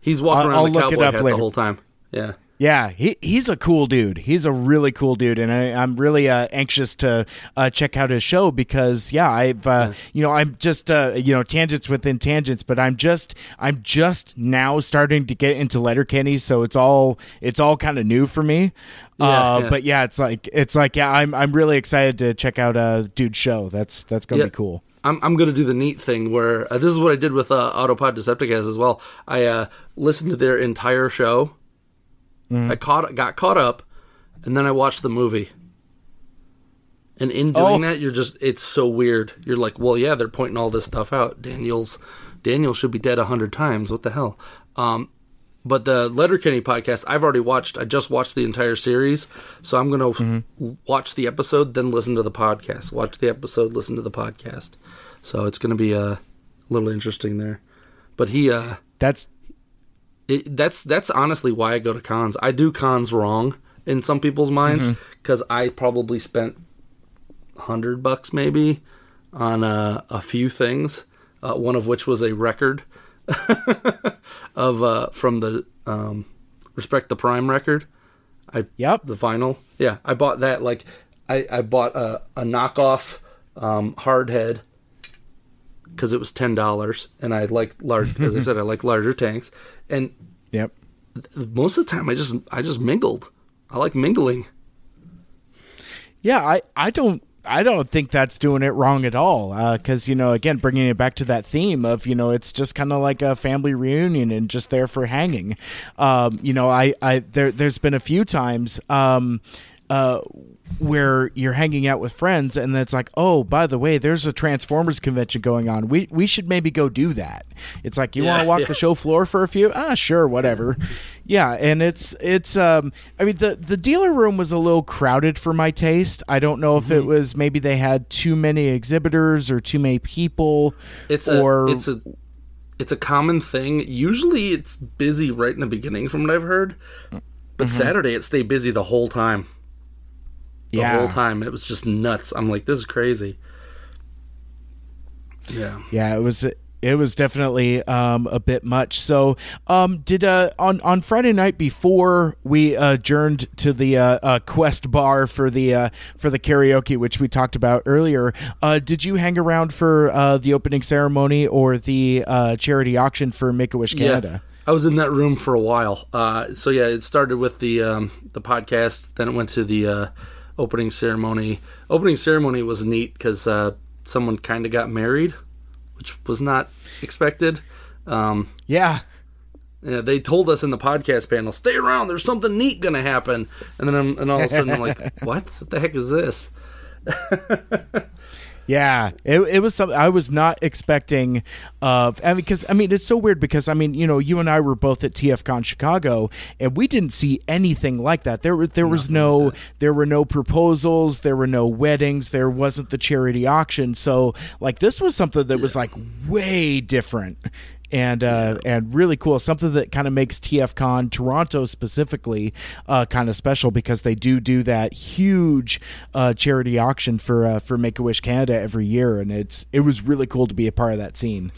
he's walking I'll- around I'll the cowboy hat later. the whole time. Yeah. Yeah, he he's a cool dude. He's a really cool dude, and I, I'm really uh, anxious to uh, check out his show because yeah, I've uh, you know I'm just uh, you know tangents within tangents, but I'm just I'm just now starting to get into Letterkenny, so it's all it's all kind of new for me. Yeah, uh, yeah. But yeah, it's like it's like yeah, I'm I'm really excited to check out uh, dude's show. That's that's gonna Yeah. be cool. I'm I'm gonna do the neat thing where uh, this is what I did with uh, Autopod Decepticast as well. I uh, listened to their entire show. Mm-hmm. I caught got caught up, and then I watched the movie. And in doing Oh. that, you're just it's so weird. You're like, well, yeah, they're pointing all this stuff out. Daniel's Daniel should be dead a hundred times. What the hell? Um, but the Letterkenny podcast, I've already watched. I just watched the entire series, so I'm gonna Mm-hmm. watch the episode, then listen to the podcast. Watch the episode, listen to the podcast. So it's gonna be uh, a little interesting there. But he, uh, That's it, that's that's honestly why I go to cons. I do cons wrong in some people's minds because I probably spent hundred bucks maybe on uh, a few things. Uh, one of which was a record of uh, from the um, Respect the Prime record. I Yep. the vinyl. Yeah, I bought that. Like, I I bought a, a knockoff um, hardhead because it was ten dollars, and I like large. as I said, I like larger tanks, and yep. most of the time I just I just mingled. I like mingling. Yeah, I, I don't I don't think that's doing it wrong at all. Because you know, again, bringing it back to that theme of you know, it's just kind of like a family reunion and just there for hanging. Um, you know, I, I there there's been a few times. Um, uh, where you're hanging out with friends and it's like oh by the way there's a transformers convention going on we we should maybe go do that it's like you Yeah, want to walk yeah. the show floor for a few ah sure whatever yeah and it's it's um i mean the the dealer room was a little crowded for my taste i don't know if Mm-hmm. it was maybe they had too many exhibitors or too many people It's a it's a it's a common thing. Usually it's busy right in the beginning, from what I've heard. But Saturday it stayed busy the whole time. The Yeah. whole time it was just nuts. I'm like, this is crazy. Yeah. Yeah, it was it was definitely um, a bit much. So, um, did uh, on on Friday night before we adjourned to the uh, uh, Quest Bar for the uh, for the karaoke, which we talked about earlier, uh, did you hang around for uh, the opening ceremony or the uh, charity auction for Make a Wish Canada? I was in that room for a while. Uh, so yeah, it started with the um, the podcast. Then it went to the uh, opening ceremony. Opening ceremony was neat because uh, someone kind of got married, which was not expected. Um, Yeah. yeah, they told us in the podcast panel, "Stay around. There's something neat gonna happen." And then, I'm, and all of a sudden, I'm like, "What? What the heck is this?" Yeah, it, it was something I was not expecting. Of I mean, because I mean, it's so weird because I mean, you know, you and I were both at TFCon Chicago, and we didn't see anything like that. There was there was no there were no proposals, there were no weddings, there wasn't the charity auction. So like this was something that was like way different. And uh, and really cool, something that kind of makes TFCon Toronto specifically uh, kind of special because they do do that huge uh, charity auction for uh, for Make a Wish Canada every year, and it's it was really cool to be a part of that scene.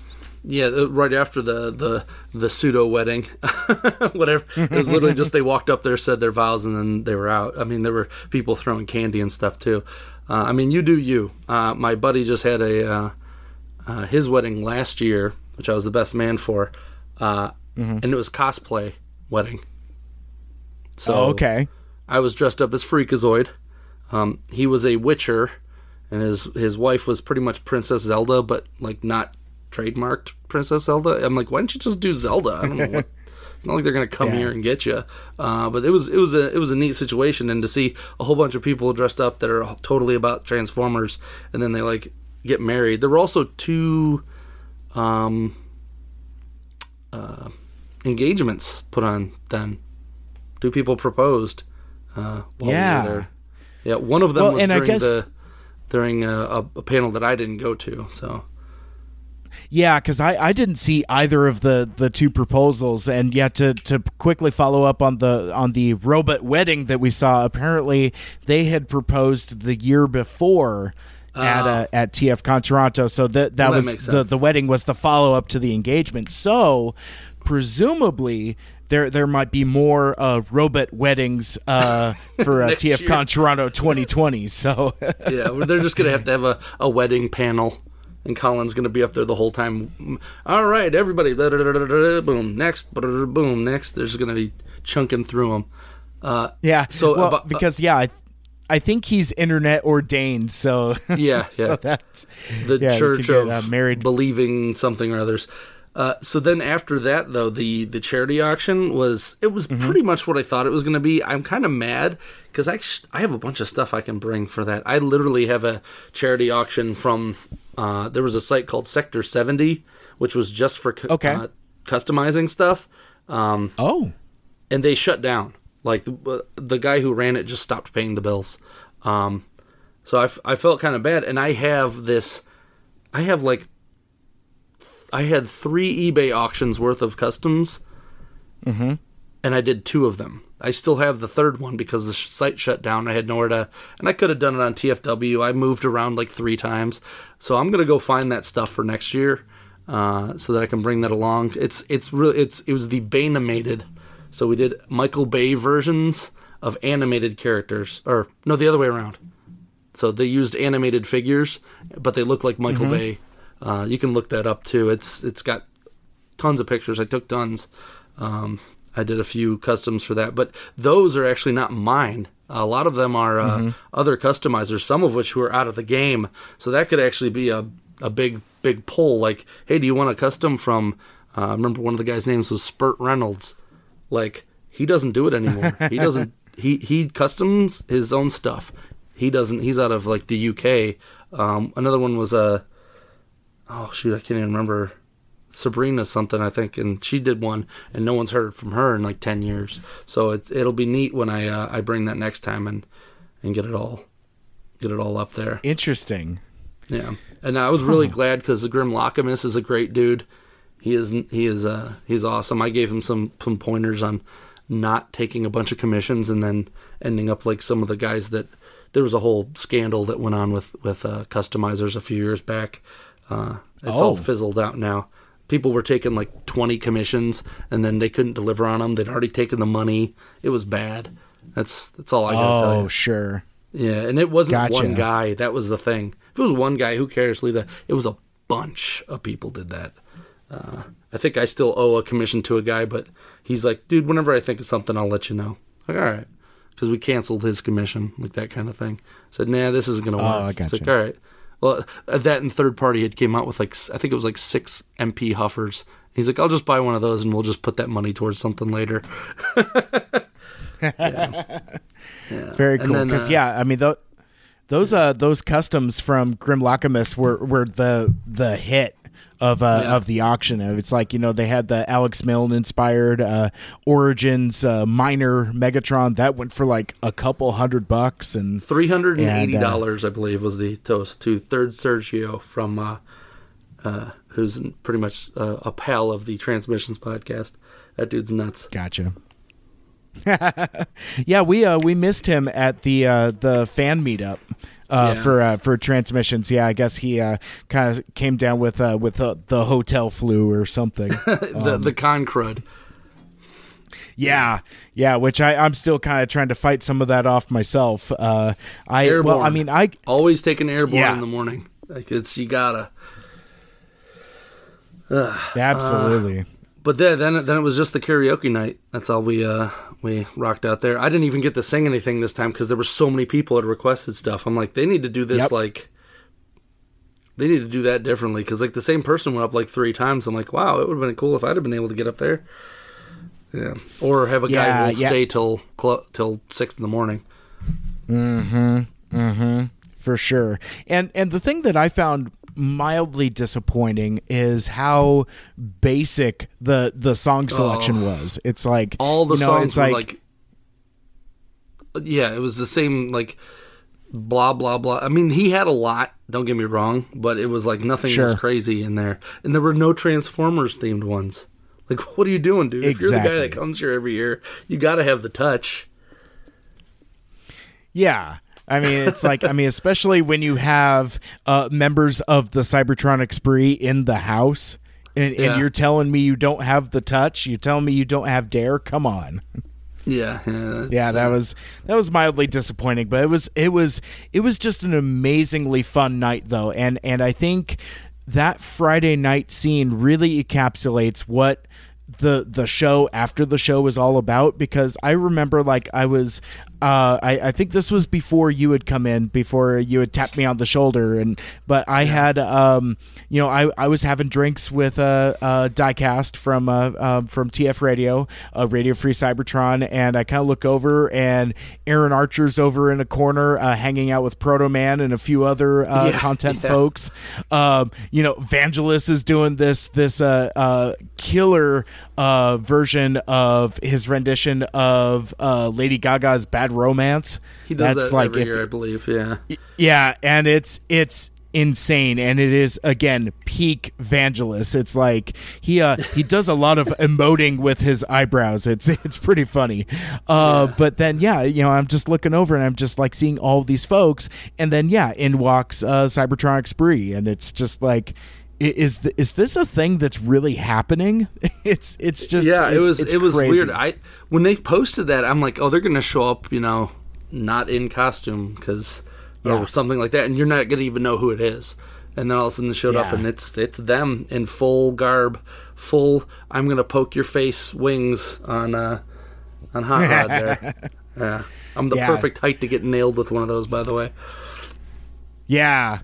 Yeah, right after the the the pseudo wedding, whatever. It was literally just they walked up there, said their vows, and then they were out. I mean, there were people throwing candy and stuff too. Uh, I mean, you do you. Uh, my buddy just had a uh, uh, his wedding last year, which I was the best man for, uh, and it was cosplay wedding. So oh, okay. I was dressed up as Freakazoid. Um, he was a Witcher, and his his wife was pretty much Princess Zelda, but like not trademarked Princess Zelda. I'm like, why don't you just do Zelda? I don't know what. It's not like they're gonna come Yeah. here and get you. Uh, but it was it was a it was a neat situation, and to see a whole bunch of people dressed up that are totally about Transformers, and then they like get married. There were also two um, uh, engagements put on then two people proposed. Uh, while we Yeah. yeah. One of them Well, was during guess- the during a, a, a panel that I didn't go to. So Yeah, because I, I didn't see either of the, the two proposals, and yet to, to quickly follow up on the on the robot wedding that we saw, apparently they had proposed the year before at uh, at TFCon Toronto, so that that Well, was the the wedding was the follow up to the engagement. So presumably. There, there might be more uh, robot weddings uh, for uh, TFCon. Toronto 2020 So yeah, they're just gonna have to have a, a wedding panel, and Colin's gonna be up there the whole time. All right, everybody, boom, next, boom, next. There's gonna be chunking through them. Uh, Yeah. So, well, about- because yeah, I, I think he's internet ordained. So Yeah, yeah. so that's the yeah, church of get, uh, married. believing something or others. Uh, so then after that though the the charity auction was it was Mm-hmm. pretty much what I thought it was going to be. I'm kind of mad because I sh- I have a bunch of stuff I can bring for that. I literally have a charity auction from uh, there was a site called Sector 70 which was just for cu- Okay. uh, customizing stuff. Um, Oh, and they shut down. Like the, the guy who ran it just stopped paying the bills. Um, so I, f- I felt kind of bad, and I have this. I have like. I had three eBay auctions worth of customs, Mm-hmm. and I did two of them. I still have the third one because the sh- site shut down. I had nowhere to, and I could have done it on TFW. I moved around like three times, so I'm gonna go find that stuff for next year, uh, so that I can bring that along. It's it's really it's it was the Bainimated, so we did Michael Bay versions of animated characters, or no, the other way around. So they used animated figures, but they look like Michael Bay. Uh, you can look that up too. It's it's got tons of pictures. I took tons. Um, I did a few customs for that, but those are actually not mine. A lot of them are uh, other customizers, some of which who are out of the game. So that could actually be a a big big pull. Like, hey, do you want a custom from? Uh, I remember one of the guys' names was Spurt Reynolds. Like, he doesn't do it anymore. he doesn't. He he customs his own stuff. He doesn't. He's out of like the UK. Um, another one was a. oh shoot, I can't even remember. Sabrina something I think, and she did one, and no one's heard from her in like ten years. So it, it'll be neat when I uh, I bring that next time and and get it all get it all up there. interesting. Yeah, and I was really glad because the Grim Lockamus is a great dude. He is he is uh he's awesome. I gave him some some pointers on not taking a bunch of commissions and then ending up like some of the guys that there was a whole scandal that went on with with uh, customizers a few years back. Uh, it's Oh. all fizzled out now. People were taking like twenty commissions and then they couldn't deliver on them. They'd already taken the money. It was bad. That's that's all I gotta tell you. Oh, sure. Yeah, and it wasn't Gotcha. one guy. That was the thing. If it was one guy, who cares? Leave that. It was a bunch of people did that. Uh, I think I still owe a commission to a guy, but he's like, dude, whenever I think of something, I'll let you know. Like, all right, because we canceled his commission, like that kind of thing. said, nah, this isn't gonna work. Oh, I It's gotcha. like, all right. Well, uh, that and third party had came out with like I think it was like six MP Huffers. He's like, I'll just buy one of those and we'll just put that money towards something later. Very cool. Because uh, yeah, I mean tho- those uh those customs from Grim Lockamus were were the the hit of uh, Yeah. of the auction. It's like you know they had the Alex Milne inspired uh, Origins uh, minor Megatron that went for like a couple hundred bucks and Three hundred and eighty uh, dollars, I believe, was the toast to Third Sergio from, uh, uh, who's pretty much uh, a pal of the Transmissions podcast. That dude's nuts. Gotcha. yeah, we uh we missed him at the uh the fan meetup uh Yeah. for uh for transmissions. Yeah, I guess he uh kind of came down with uh with uh, the hotel flu or something. the the con crud. yeah. Yeah, which I I'm still kind of trying to fight some of that off myself. Uh I well, I mean, I Always taking airborne Yeah. in the morning. Like it's you gotta. absolutely. But then then then it was just the karaoke night. That's all we uh we rocked out there. I didn't even get to sing anything this time because there were so many people that requested stuff. I'm like, they need to do this Yep. like. They need to do that differently because like the same person went up like three times. I'm like, wow, it would have been cool if I'd have been able to get up there. Yeah, or have a guy who'll yeah. stay till cl- till six in the morning. Mm-hmm. Mm-hmm. For sure. And and the thing that I found mildly disappointing is how basic the the song oh. selection was. It's like Oh. All the you know, songs like, like, yeah, it was the same like blah blah blah. I mean, he had a lot. Don't get me wrong, but it was like nothing Sure. was crazy in there, and there were no Transformers themed ones. Like, what are you doing, dude? If you're the guy Exactly. that comes here every year, you got to have the touch. Yeah. I mean, it's like, I mean, especially when you have uh, members of the Cybertronic spree in the house, and, Yeah. and you're telling me you don't have the touch. You're telling me you don't have dare. Come on. Yeah, yeah, Yeah, that was that was mildly disappointing, but it was it was it was just an amazingly fun night though, and and I think that Friday night scene really encapsulates what the the show after the show was all about because I remember like I was uh, I, I think this was before you had come in before you had tapped me on the shoulder and but I had um you know I, I was having drinks with uh, uh diecast from uh, uh from TF Radio uh, Radio Free Cybertron and I kind of look over and Aaron Archer's over in a corner uh, hanging out with Proto Man and a few other uh, Yeah, content yeah. folks um you know Vangelis is doing this this uh, uh killer uh version of his rendition of uh Lady Gaga's Bad Romance he does That's that like every if- year, I believe. Yeah, yeah, and it's it's insane and it is again peak Vangelis. It's like he uh he does a lot of emoting with his eyebrows. It's it's pretty funny. Uh but then yeah, you know, I'm just looking over and I'm just like seeing all these folks and then yeah, in walks uh Cybertronic Spree and it's just like is th- is this a thing that's really happening? It's it's just yeah. It was it's it was crazy. weird. I when they posted that, I'm like, oh, they're gonna show up, you know, not in costume because Yeah. or something like that, and you're not gonna even know who it is. And then all of a sudden they showed up, and it's it's them in full garb, full. I'm gonna poke your face wings on uh on hot rod there. Yeah, I'm the Yeah. perfect height to get nailed with one of those. By the way, Yeah.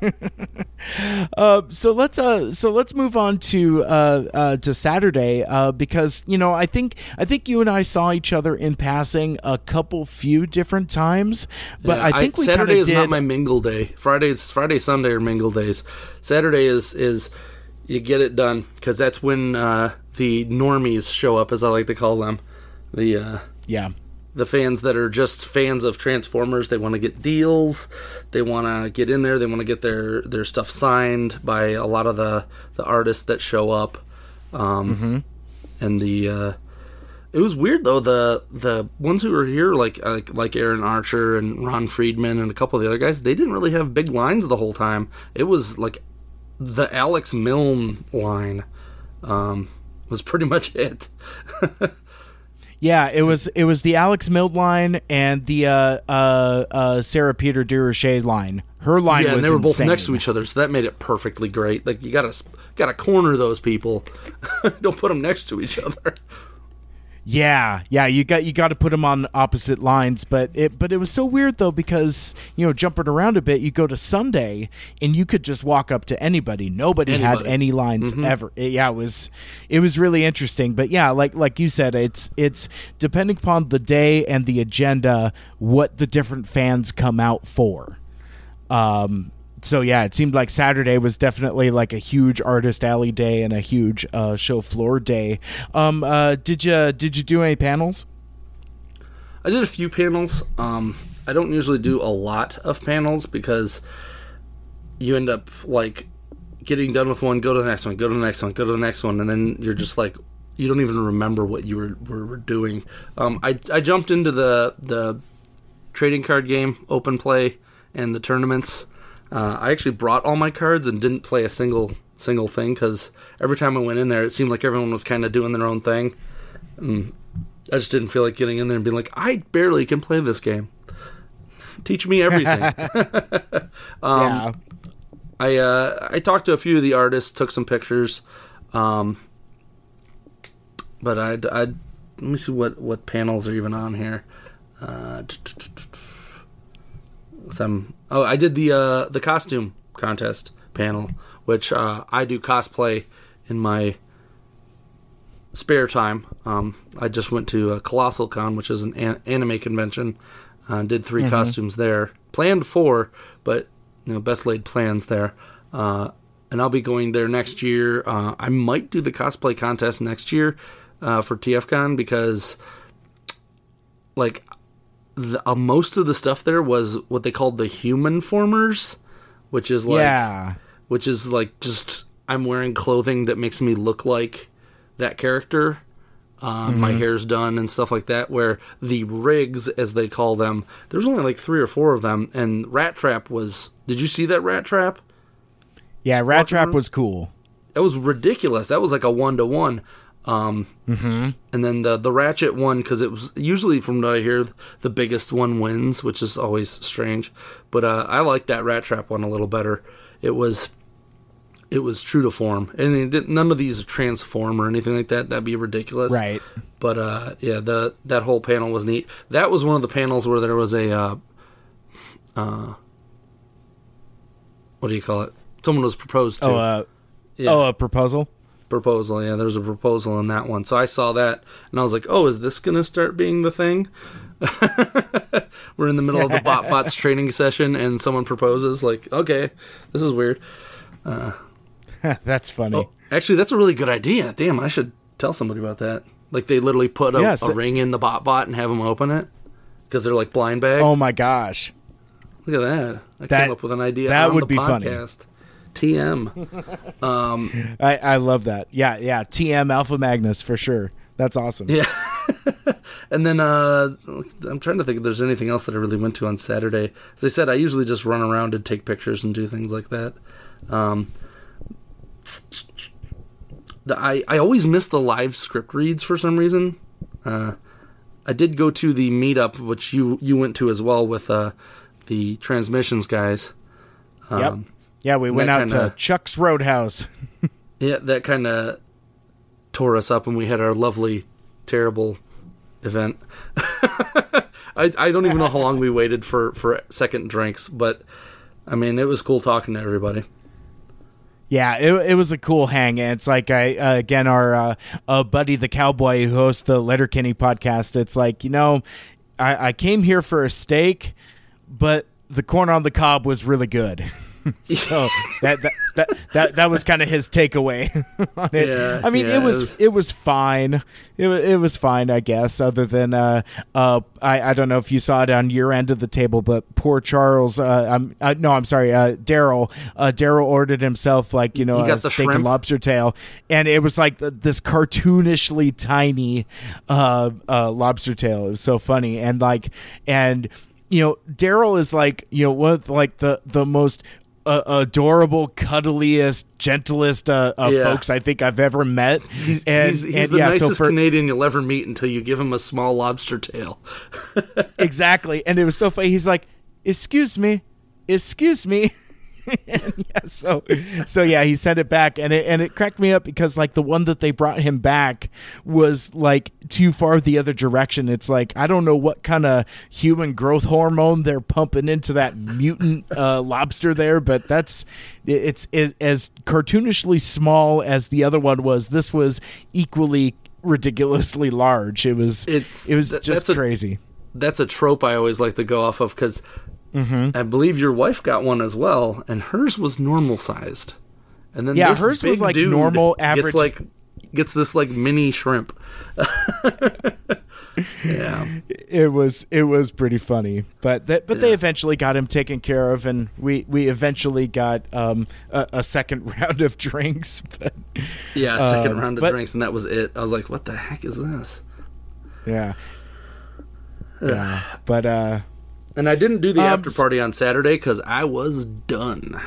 uh, so let's uh, so let's move on to uh, uh, to Saturday uh, because you know I think I think you and I saw each other in passing a couple few different times, but Yeah, I think we Saturday is did. not my mingle day. Friday's Friday, Sunday are mingle days. Saturday is is you get it done because that's when uh, the normies show up, as I like to call them. The uh, yeah, the fans that are just fans of Transformers. They want to get deals. They want to get in there. They want to get their their stuff signed by a lot of the the artists that show up. Um, And the uh, it was weird though the the ones who were here like like like Aaron Archer and Ron Friedman and a couple of the other guys. They didn't really have big lines the whole time. It was like the Alex Milne line um, was pretty much it. Yeah. It was it was the Alex Milne line and the uh, uh, uh, Sara Pitre-Durocher line. Her line Yeah, was and they were both next to each other, so that made it perfectly great. Like you gotta gotta corner those people. Don't put them next to each other. Yeah, yeah, you got you got to put them on opposite lines, but it but it was so weird though because you know jumping around a bit, you go to Sunday and you could just walk up to anybody. Nobody had any lines ever. It- yeah, it was it was really interesting. But yeah, like like you said, it's it's depending upon the day and the agenda, what the different fans come out for. Um, so yeah, it seemed like Saturday was definitely like a huge artist alley day and a huge uh, show floor day. Um, uh, did you did you do any panels? I did a few panels. Um, I don't usually do a lot of panels because you end up like getting done with one, go to the next one, go to the next one, go to the next one, and then you're just like you don't even remember what you were were, doing. Um, I I jumped into the the trading card game open play and the tournaments. Uh, I actually brought all my cards and didn't play a single single thing because every time I went in there, it seemed like everyone was kind of doing their own thing. And I just didn't feel like getting in there and being like, I barely can play this game. Teach me everything. yeah, I uh, I talked to a few of the artists, took some pictures, um, but I I let me see what what panels are even on here. Uh, some oh I did the uh, the costume contest panel, which uh, I do cosplay in my spare time. Um, I just went to uh, Colossal Con, which is an, an- anime convention. Uh, did 3 costumes there. Planned four, but you know, best laid plans there. Uh, and I'll be going there next year. Uh, I might do the cosplay contest next year uh, for TFCon because, like, the, uh, most of the stuff there was what they called the human formers, which is like yeah. which is like just I'm wearing clothing that makes me look like that character. Uh, My hair's done and stuff like that. Where the rigs, as they call them, there's only like three or four of them, and Rat Trap was. Did you see that Rat Trap? Yeah, Rat Trap was cool. That was ridiculous. That was like a one to one. Um, Mm-hmm. And then the the Ratchet one because it was usually from what I hear the biggest one wins, which is always strange. But uh, I like that Rat Trap one a little better. It was it was true to form, and it none of these transform or anything like that. That'd be ridiculous, Right. But uh, yeah, the that whole panel was neat. That was one of the panels where there was a uh, uh, what do you call it? Someone was proposed to. Oh, uh, Yeah oh, a proposal. Proposal. Yeah, there was a proposal in that one. So I saw that and I was like, oh, is this going to start being the thing? We're in the middle of the BotBots training session and someone proposes. Like, okay, this is weird. Uh, that's funny. Oh, actually, that's a really good idea. Damn, I should tell somebody about that. Like, they literally put a, Yeah, a ring in the BotBot and have them open it because they're like blind bag. Oh my gosh. Look at that. I That- came up with an idea. that would be funny. TM. I, I love that. Yeah, yeah. TM Alpha Magnus for sure. That's awesome. Yeah. and then uh, I'm trying to think if there's anything else that I really went to on Saturday. As I said, I usually just run around and take pictures and do things like that. Um, the, I, I always miss the live script reads for some reason. Uh, I did go to the meetup, which you, you went to as well with uh, the transmissions guys. Yep. Yeah, we went out kinda- to Chuck's Roadhouse. Yeah, that kind of tore us up, and we had our lovely, terrible event. I I don't even know how long we waited for for second drinks, but I mean it was cool talking to everybody. Yeah, it, it was a cool hang. And it's like I uh, again our uh, uh, buddy the cowboy who hosts the Letterkenny podcast. It's like you know, I, I came here for a steak, but the corn on the cob was really good. so that, that that that that was kind of his takeaway on it. Yeah, I mean, yeah, it it was it was fine. It was it was fine, I guess. Other than uh, uh, I I don't know if you saw it on your end of the table, but poor Charles. Uh, I'm uh, no, I'm sorry, uh, Daryl. Uh, Daryl ordered himself like you know a the steak and lobster tail, and it was like th- this cartoonishly tiny uh, uh, lobster tail. It was so funny, and like and you know Daryl is like you know one of like the the most uh, adorable, cuddliest, gentlest uh, uh, Yeah. folks I think I've ever met. He's, and, he's, he's and the yeah, nicest so for, Canadian you'll ever meet until you give him a small lobster tail. exactly, and it was so funny. He's like, "Excuse me, excuse me." Yeah, so so yeah, he sent it back, and it and it cracked me up because like the one that they brought him back was like too far the other direction. It's like I don't know what kind of human growth hormone they're pumping into that mutant uh, lobster there, but that's it's, it's as cartoonishly small as the other one was. This was equally ridiculously large. It was It's- it was just that's a- crazy. That's a trope I always like to go off of because Mm-hmm. I believe your wife got one as well, and hers was normal sized. And then Yeah, hers was like normal, average- Gets like gets this like mini shrimp. yeah. it was it was pretty funny but that but they eventually got him taken care of and we we eventually got um a, a second round of drinks but Yeah, second Um, round of but- drinks, and that was it. I was like, "What the heck is this?" yeah yeah but uh And I didn't do the Um, after party on Saturday because I was done.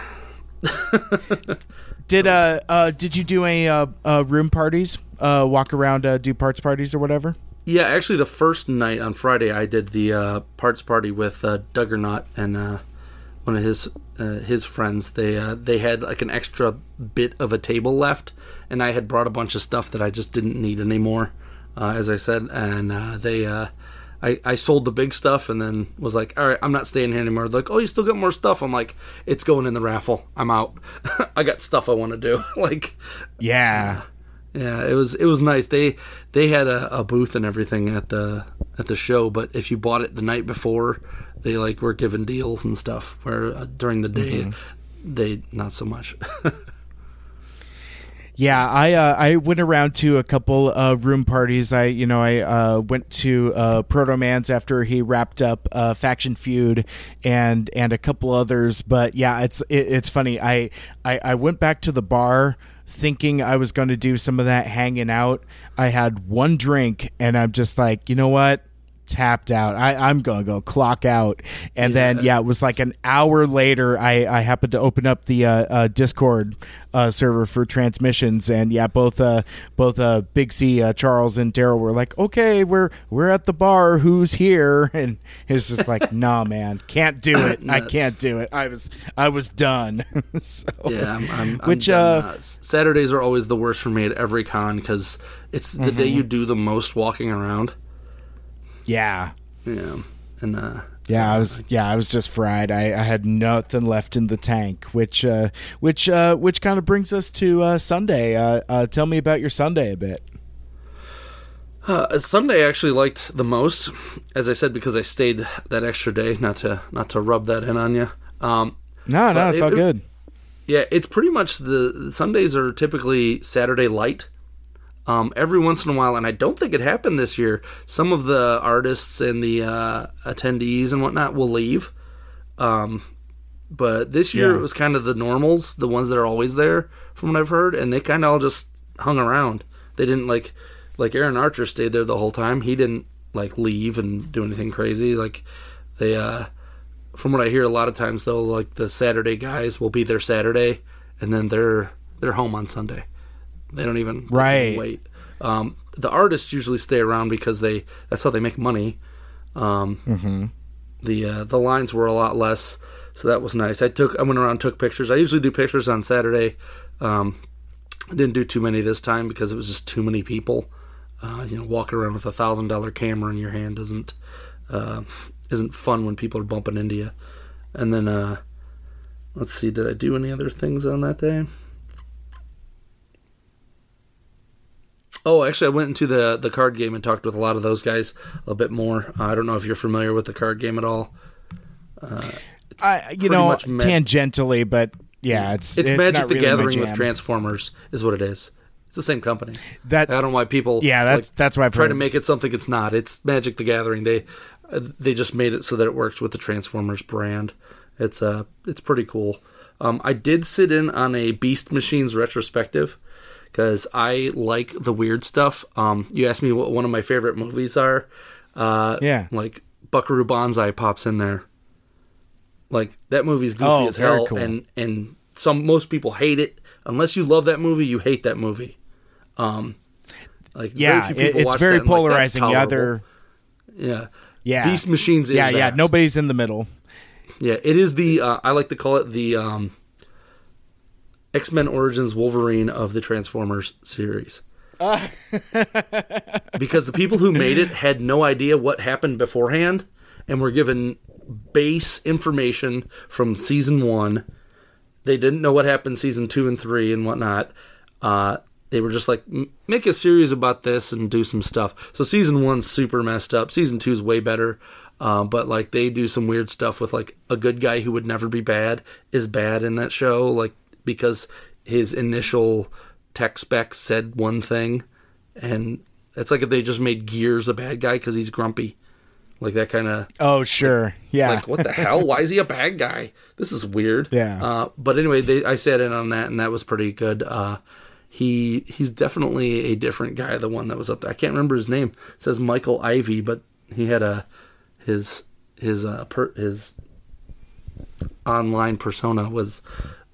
did uh uh did you do any uh, uh room parties uh walk around uh do parts parties or whatever Yeah, actually, the first night on Friday, I did the uh, parts party with uh, Duggernot and uh, one of his uh, his friends. They uh, they had like an extra bit of a table left, and I had brought a bunch of stuff that I just didn't need anymore, uh, as I said. And uh, they, uh, I I sold the big stuff, and then was like, all right, I'm not staying here anymore. They're like, oh, you still got more stuff? I'm like, it's going in the raffle. I'm out. I got stuff I want to do. like, yeah yeah, it was it was nice. They they had a, a booth and everything at the at the show, but if you bought it the night before, they like were given deals and stuff. Where uh, during the day, they not so much. Yeah, I uh, I went around to a couple of room parties. I you know I uh, went to uh, Proto Man's after he wrapped up uh, Faction Feud and and a couple others. But yeah, it's it, it's funny. I, I I went back to the bar thinking I was going to do some of that hanging out. I had one drink and I'm just like, you know what? Tapped out. I, I'm gonna go clock out, and yeah. then yeah, it was like an hour later. I, I happened to open up the uh, uh, Discord uh, server for transmissions, and yeah, both uh, both uh, Big C, uh, Charles, and Daryl were like, "Okay, we're we're at the bar. Who's here?" And it's just like, "Nah, man, can't do it. I can't do it. I was I was done." so, yeah, I'm, I'm, which I'm Saturdays are always the worst for me at every con because it's the mm-hmm. day you do the most walking around. Yeah. Yeah. And uh yeah, I was yeah, I was just fried. I, I had nothing left in the tank, which uh, which uh, which kind of brings us to uh, Sunday. Uh, uh, tell me about your Sunday a bit. Uh, Sunday I actually liked the most, as I said, because I stayed that extra day. Not to not to rub that in on you. Um, no, no, it's it, all good. It, yeah, it's pretty much the Sundays are typically Saturday light um, every once in a while, and I don't think it happened this year. Some of the artists and the uh, attendees and whatnot will leave. Um, but this year yeah. it was kind of the normals, the ones that are always there, from what I've heard, and they kind of all just hung around. They didn't like, like Aaron Archer stayed there the whole time. He didn't like leave and do anything crazy. Like they, uh, from what I hear, a lot of times though, like the Saturday guys will be there Saturday, and then they're they're home on Sunday. They don't even right wait. Um, the artists usually stay around because they that's how they make money. Um, mm-hmm. The uh, the lines were a lot less, so that was nice. I took I went around took pictures. I usually do pictures on Saturday. Um, I didn't do too many this time because it was just too many people. Uh, you know, walking around with a thousand dollar camera in your hand isn't uh, isn't fun when people are bumping into you. And then uh, let's see, did I do any other things on that day? Oh, actually, I went into the the card game and talked with a lot of those guys a bit more. Uh, I don't know if you're familiar with the card game at all. Uh, I you know tangentially, but yeah, it's it's, it's Magic the really Gathering with Transformers is what it is. It's the same company. That I don't know why people yeah that's like, that's why I try to make it something it's not. It's Magic the Gathering. They they just made it so that it works with the Transformers brand. It's uh it's pretty cool. Um, I did sit in on a Beast Machines retrospective because I like the weird stuff. Um, you asked me what one of my favorite movies are. Uh, yeah, like Buckaroo Banzai pops in there. Like that movie's goofy oh, as hell, cool. and and some most people hate it. Unless you love that movie, you hate that movie. Um, like yeah, it, it's very polarizing. Like, the other, yeah, yeah, Beast Machines. yeah, that. yeah. Nobody's in the middle. Yeah, it is the. Uh, I like to call it the um, X Men Origins Wolverine of the Transformers series. Uh. because the people who made it had no idea what happened beforehand and were given base information from season one. They didn't know what happened season two and three and whatnot. Uh, they were just like, make a series about this and do some stuff. So season one's super messed up. Season two's way better. Uh, but like they do some weird stuff with like a good guy who would never be bad is bad in that show. Like because his initial tech spec said one thing, and it's like if they just made Gears a bad guy because he's grumpy, like that kind of. Oh sure, like, yeah. Like what the hell? Why is he a bad guy? This is weird. Yeah. Uh, but anyway, they, I sat in on that, and that was pretty good. Uh, he he's definitely a different guy. The one that was up there, I can't remember his name. It says Michael Ivy, but he had a his his uh per, his online persona was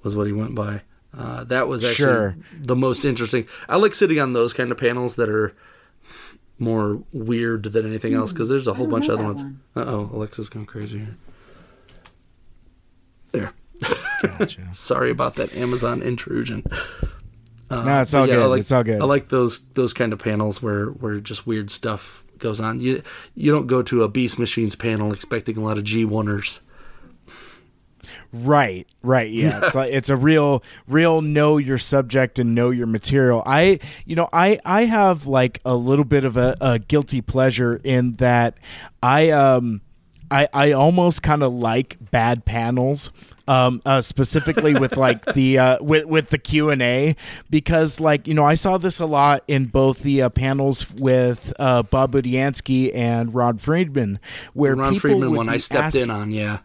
was what he went by. Uh, that was actually sure. the most interesting. I like sitting on those kind of panels that are more weird than anything else because there's a whole bunch of other ones. Uh oh, Alexa's going crazy here. There. Gotcha. Sorry about that Amazon intrusion. Uh, no, it's all yeah, good. Like, it's all good. I like those those kind of panels where where just weird stuff goes on. You you don't go to a Beast Machines panel expecting a lot of G oneers. Right, right. Yeah. it's like it's a real real know your subject and know your material. I you know, I I have like a little bit of a, a guilty pleasure in that I um I I almost kind of like bad panels um, uh, specifically with like the uh, with with the Q and A, because like you know I saw this a lot in both the uh, panels with uh, Bob Budiansky and Ron Friedman, where Ron people Friedman would one I stepped asking- in on, yeah.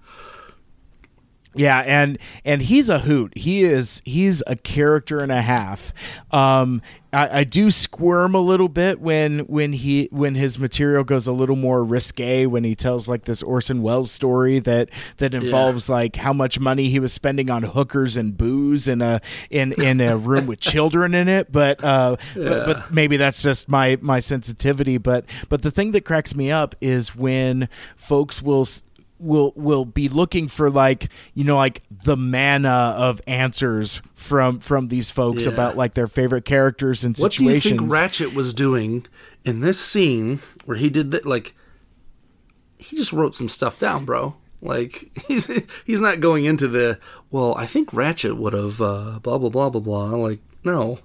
Yeah, and and he's a hoot. He is he's a character and a half. Um, I, I do squirm a little bit when when he when his material goes a little more risque when he tells like this Orson Welles story that that involves like how much money he was spending on hookers and booze in a in in a room with children in it. But uh, but, but maybe that's just my my sensitivity. But but the thing that cracks me up is when folks will. Will will be looking for like you know like the manna of answers from from these folks Yeah. about like their favorite characters and What do you think Ratchet was doing in this scene where he did that? Like, he just wrote some stuff down, bro. Like he's he's not going into the well. I think Ratchet would have uh, blah blah blah blah blah. Like no,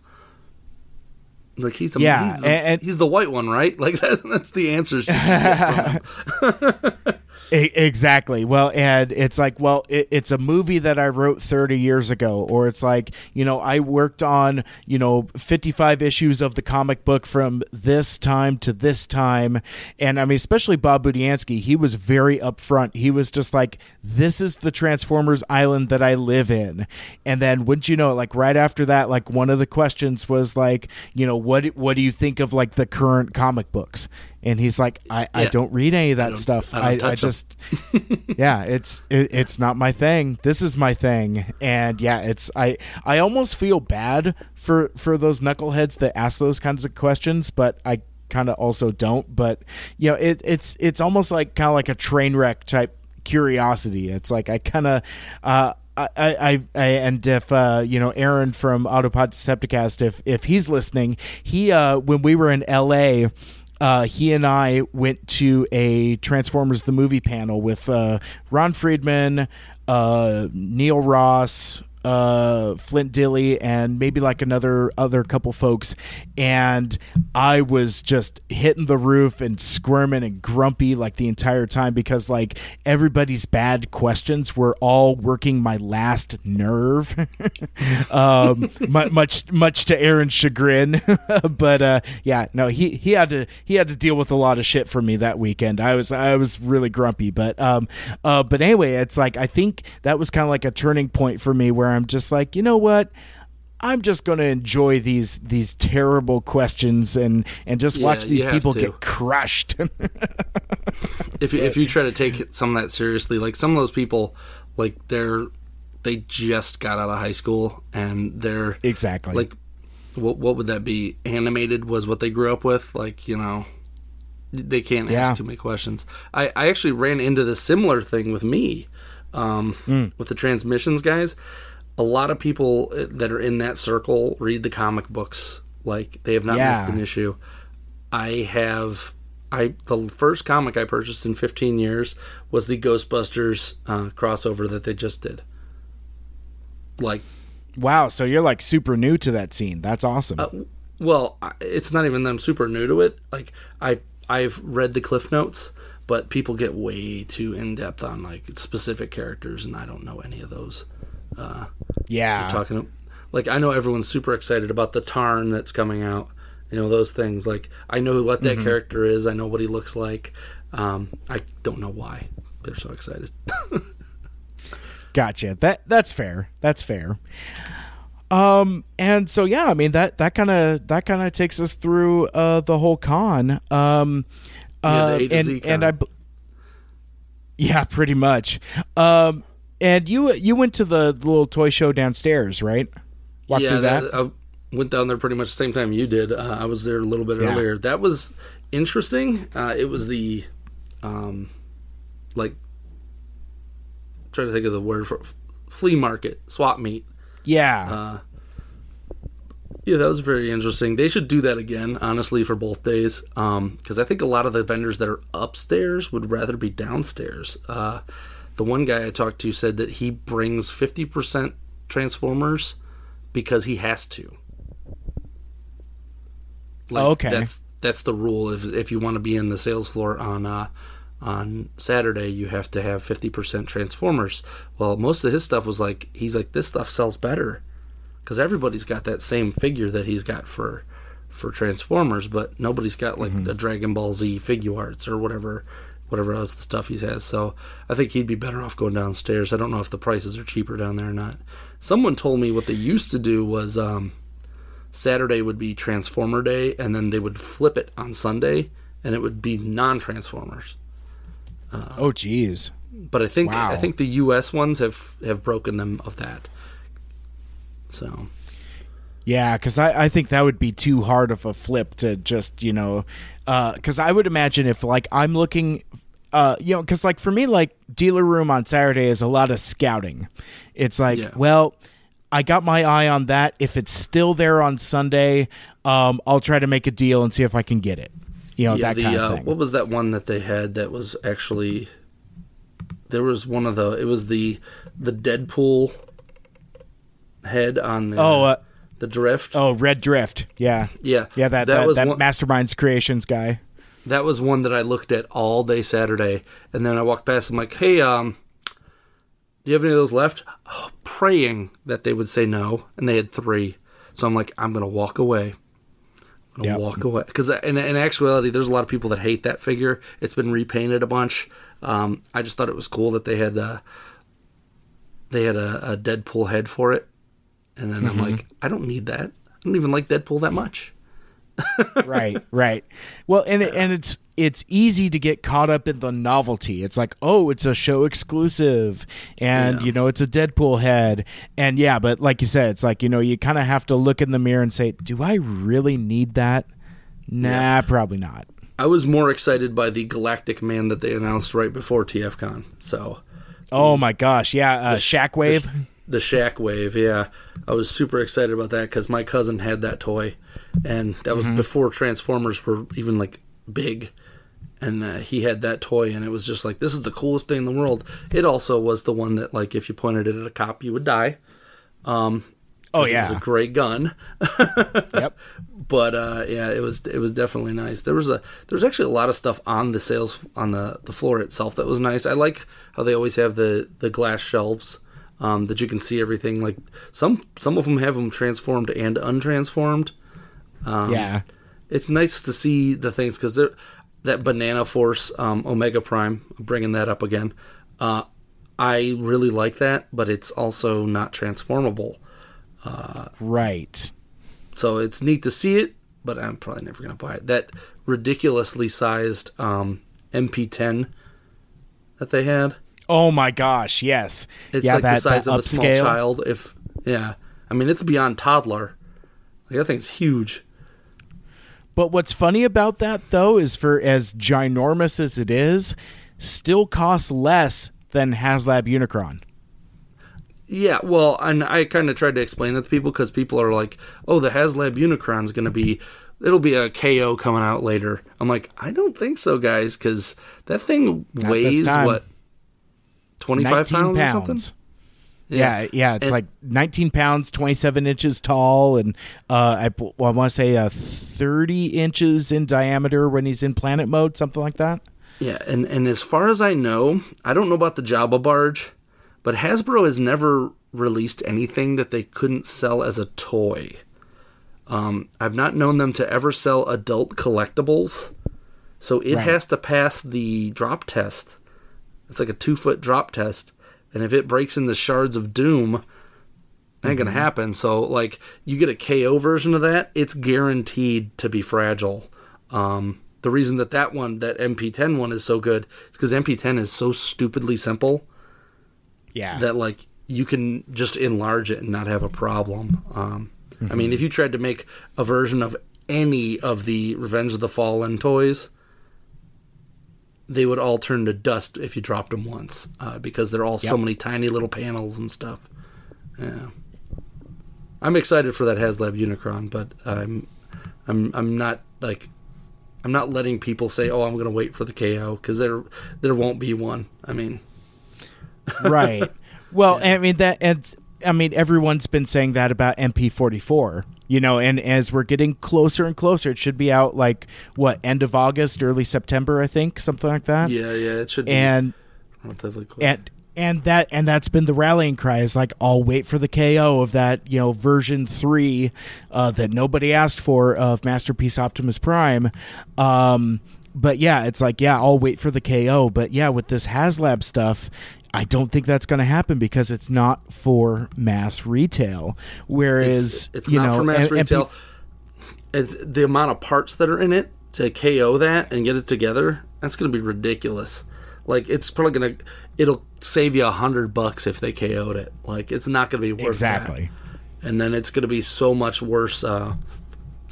like he's a, Yeah, he's, the, and- and- he's the white one, right? Like that, that's the answers. exactly. Well, and it's like, well, it, it's a movie that I wrote 30 years ago, or it's like, you know, I worked on, you know, 55 issues of the comic book from this time to this time. And I mean, especially Bob Budiansky, he was very upfront. He was just like, this is the Transformers island that I live in. And then, wouldn't you know, like right after that, like one of the questions was like, you know, what what do you think of like the current comic books? And he's like, I, I don't read any of that don't- stuff. I I, I just yeah it's it, it's not my thing. This is my thing. And yeah it's i i almost feel bad for for those knuckleheads that ask those kinds of questions but i kind of also don't. But you know it it's it's almost like kind of like a train wreck type curiosity. It's like i kind of uh I, I, I, and if uh, you know Aaron from Autopod Decepticast, if if he's listening, he uh, when we were in L.A., uh, he and I went to a Transformers the movie panel with uh, Ron Friedman, uh, Neil Ross, uh, Flint Dille, and maybe like another other couple folks. And I was just hitting the roof and squirming and grumpy like the entire time because like everybody's bad questions were all working my last nerve. um, much much to Aaron's chagrin, but uh, yeah, no, he he had to he had to deal with a lot of shit for me that weekend. I was I was really grumpy, but um, uh, but anyway, it's like I think that was kind of like a turning point for me where I'm just like, you know what. I'm just going to enjoy these these terrible questions and and just Yeah, watch these people to. get crushed. if you, if you try to take some of that seriously, like some of those people, like they're they just got out of high school and they're exactly. like what what would that be? Animated was what they grew up with. Like you know, they can't Yeah. ask too many questions. I I actually ran into the similar thing with me, um, Hmm. with the transmissions guys. A lot of people uh, that are in that circle read the comic books. Like they have not Yeah. missed an issue. I have. I the first comic I purchased in 15 years was the Ghostbusters uh, crossover that they just did. Like wow, so you're like super new to that scene. That's awesome. Uh, well, it's not even them super new to it. Like I I've read the cliff notes, but people get way too in depth on like specific characters, and I don't know any of those. Yeah. Talking like I know everyone's super excited about the Tarn that's coming out. You know those things. Like I know what that character is. I know what he looks like. Um, I don't know why they're so excited. Gotcha. That that's fair. That's fair. Um and so yeah, I mean that that kind of that kind of takes us through uh the whole con. Um Yeah, uh, to and and. I Yeah, pretty much. Um and you you went to the little toy show downstairs, right? Walked yeah, through that. I went down there pretty much the same time you did. Uh, I was there a little bit Yeah. earlier. That was interesting. Uh, it was the, um, like, trying to think of the word for flea market, swap meet. yeah. Uh, yeah, that was very interesting. They should do that again, honestly, for both days. Because I think a lot of the vendors that are upstairs would rather be downstairs. Uh, the one guy I talked to said that he brings 50% Transformers because he has to. Like, Okay. That's that's the rule if if you want to be in the sales floor on uh, on Saturday you have to have 50% Transformers. Well, most of his stuff was like he's like this stuff sells better cuz everybody's got that same figure that he's got for for Transformers, but nobody's got like Mm-hmm. the Dragon Ball Z figure arts or whatever whatever else the stuff he has. So, I think he'd be better off going downstairs. I don't know if the prices are cheaper down there or not. Someone told me what they used to do was um Saturday would be Transformer Day, and then they would flip it on Sunday, and it would be non-Transformers. Oh, geez. But I think Wow. I think the U.S. ones have have broken them of that. So Yeah, because I, I think that would be too hard of a flip to just you know, because I would imagine if like I'm looking, uh, you know, because like for me, like dealer room on Saturday is a lot of scouting. It's like, Yeah. well, I got my eye on that. If it's still there on Sunday, um, I'll try to make a deal and see if I can get it. You know yeah, that the kind uh, of thing. what was that one that they had that was actually there was one of the it was the the Deadpool head on the oh, uh, the drift. oh, Red Drift. Yeah, yeah, yeah. That that that, that one, Masterminds Creations guy. That was one that I looked at all day Saturday, and then I walked past. I'm like, hey, um, do you have any of those left? Oh, praying that they would say no, and they had three. So I'm like, I'm gonna walk away. I'm gonna Yep. walk away because in, in actuality, there's a lot of people that hate that figure. It's been repainted a bunch. Um, I just thought it was cool that they had uh, they had a, a Deadpool head for it, and then Mm-hmm. I'm like, I don't need that. I don't even like Deadpool that much. Right, right. Well, and it, and it's it's easy to get caught up in the novelty. It's like, oh, it's a show exclusive, and Yeah. you know, it's a Deadpool head, and yeah, but like you said, it's like you know, you kind of have to look in the mirror and say, do I really need that? Nah, Yeah. probably not. I was more excited by the Galactic Man that they announced right before TFCon. So Oh my gosh, yeah, uh, Shockwave. the Shock Wave, yeah, I was super excited about that because my cousin had that toy, and that was before Transformers were even like big. And uh, he had that toy, and it was just like this is the coolest thing in the world. It also was the one that, like, if you pointed it at a cop, you would die. oh yeah, It was a great gun. yep. but uh, yeah, it was it was definitely nice. There was a there was actually a lot of stuff on the sales on the, the floor itself that was nice. I like how they always have the, the glass shelves um, that you can see everything. Like some some of them have them transformed and untransformed. Um, yeah. it's nice to see the things because they're that Banana Force um, Omega Prime. Bringing that up again. Uh, I really like that, but it's also not transformable. Right. So it's neat to see it, but I'm probably never going to buy it. That ridiculously sized um, MP10 that they had. Oh my gosh, yes. It's yeah, like that, the size that of a small child. If yeah, I mean it's beyond toddler. Like that thing's huge. But what's funny about that though is for as ginormous as it is, still costs less than HasLab Unicron. Yeah, well, and I kind of tried to explain that to people because people are like, "Oh, the HasLab Unicron's going to be, it'll be a KO coming out later." I'm like, I don't think so, guys, because that thing weighs what, 25 19 pounds, or pounds. something? Yeah, yeah, it's And- like 19 pounds, 27 inches tall, and uh, I, well, I want to say uh, 30 inches in diameter when he's in planet mode, something like that. Yeah, and and as far as I know, I don't know about the Jabba barge, but Hasbro has never released anything that they couldn't sell as a toy. Um, I've not known them to ever sell adult collectibles, so it Right. has to pass the drop test. It's like a two foot drop test, and if it breaks in the shards of doom, ain't gonna happen. So like you get a KO version of that, it's guaranteed to be fragile. Um, the reason that that one, that MP10 one, is so good is because MP10 is so stupidly simple Yeah. that like you can just enlarge it and not have a problem. Um, I mean, if you tried to make a version of any of the Revenge of the Fallen toys, they would all turn to dust if you dropped them once uh, because they're all so many tiny little panels and stuff. Yeah, I'm excited for that HasLab Unicron, but I'm I'm I'm not like I'm not letting people say, "Oh, I'm going to wait for the KO" because there there won't be one. I mean, right. Well, I mean that, and I mean, everyone's been saying that about MP44, you know, and as we're getting closer and closer, it should be out like what end of August, early September, I think, something like that. Yeah, yeah, it should be And relatively quick. and and that and that's been the rallying cry is like I'll wait for the KO of that you know version three uh, that nobody asked for of Masterpiece Optimus Prime. Um, but yeah, it's like yeah, I'll wait for the KO. But yeah, with this HasLab stuff. I don't think that's going to happen because it's not for mass retail. Whereas it's, it's you not know, for mass and- and retail. it's the amount of parts that are in it to KO that and get it together. That's going to be ridiculous. Like it's probably going to it'll save you a hundred bucks if they KO'd it. Like it's not going to be worth that. exactly. and then it's going to be so much worse uh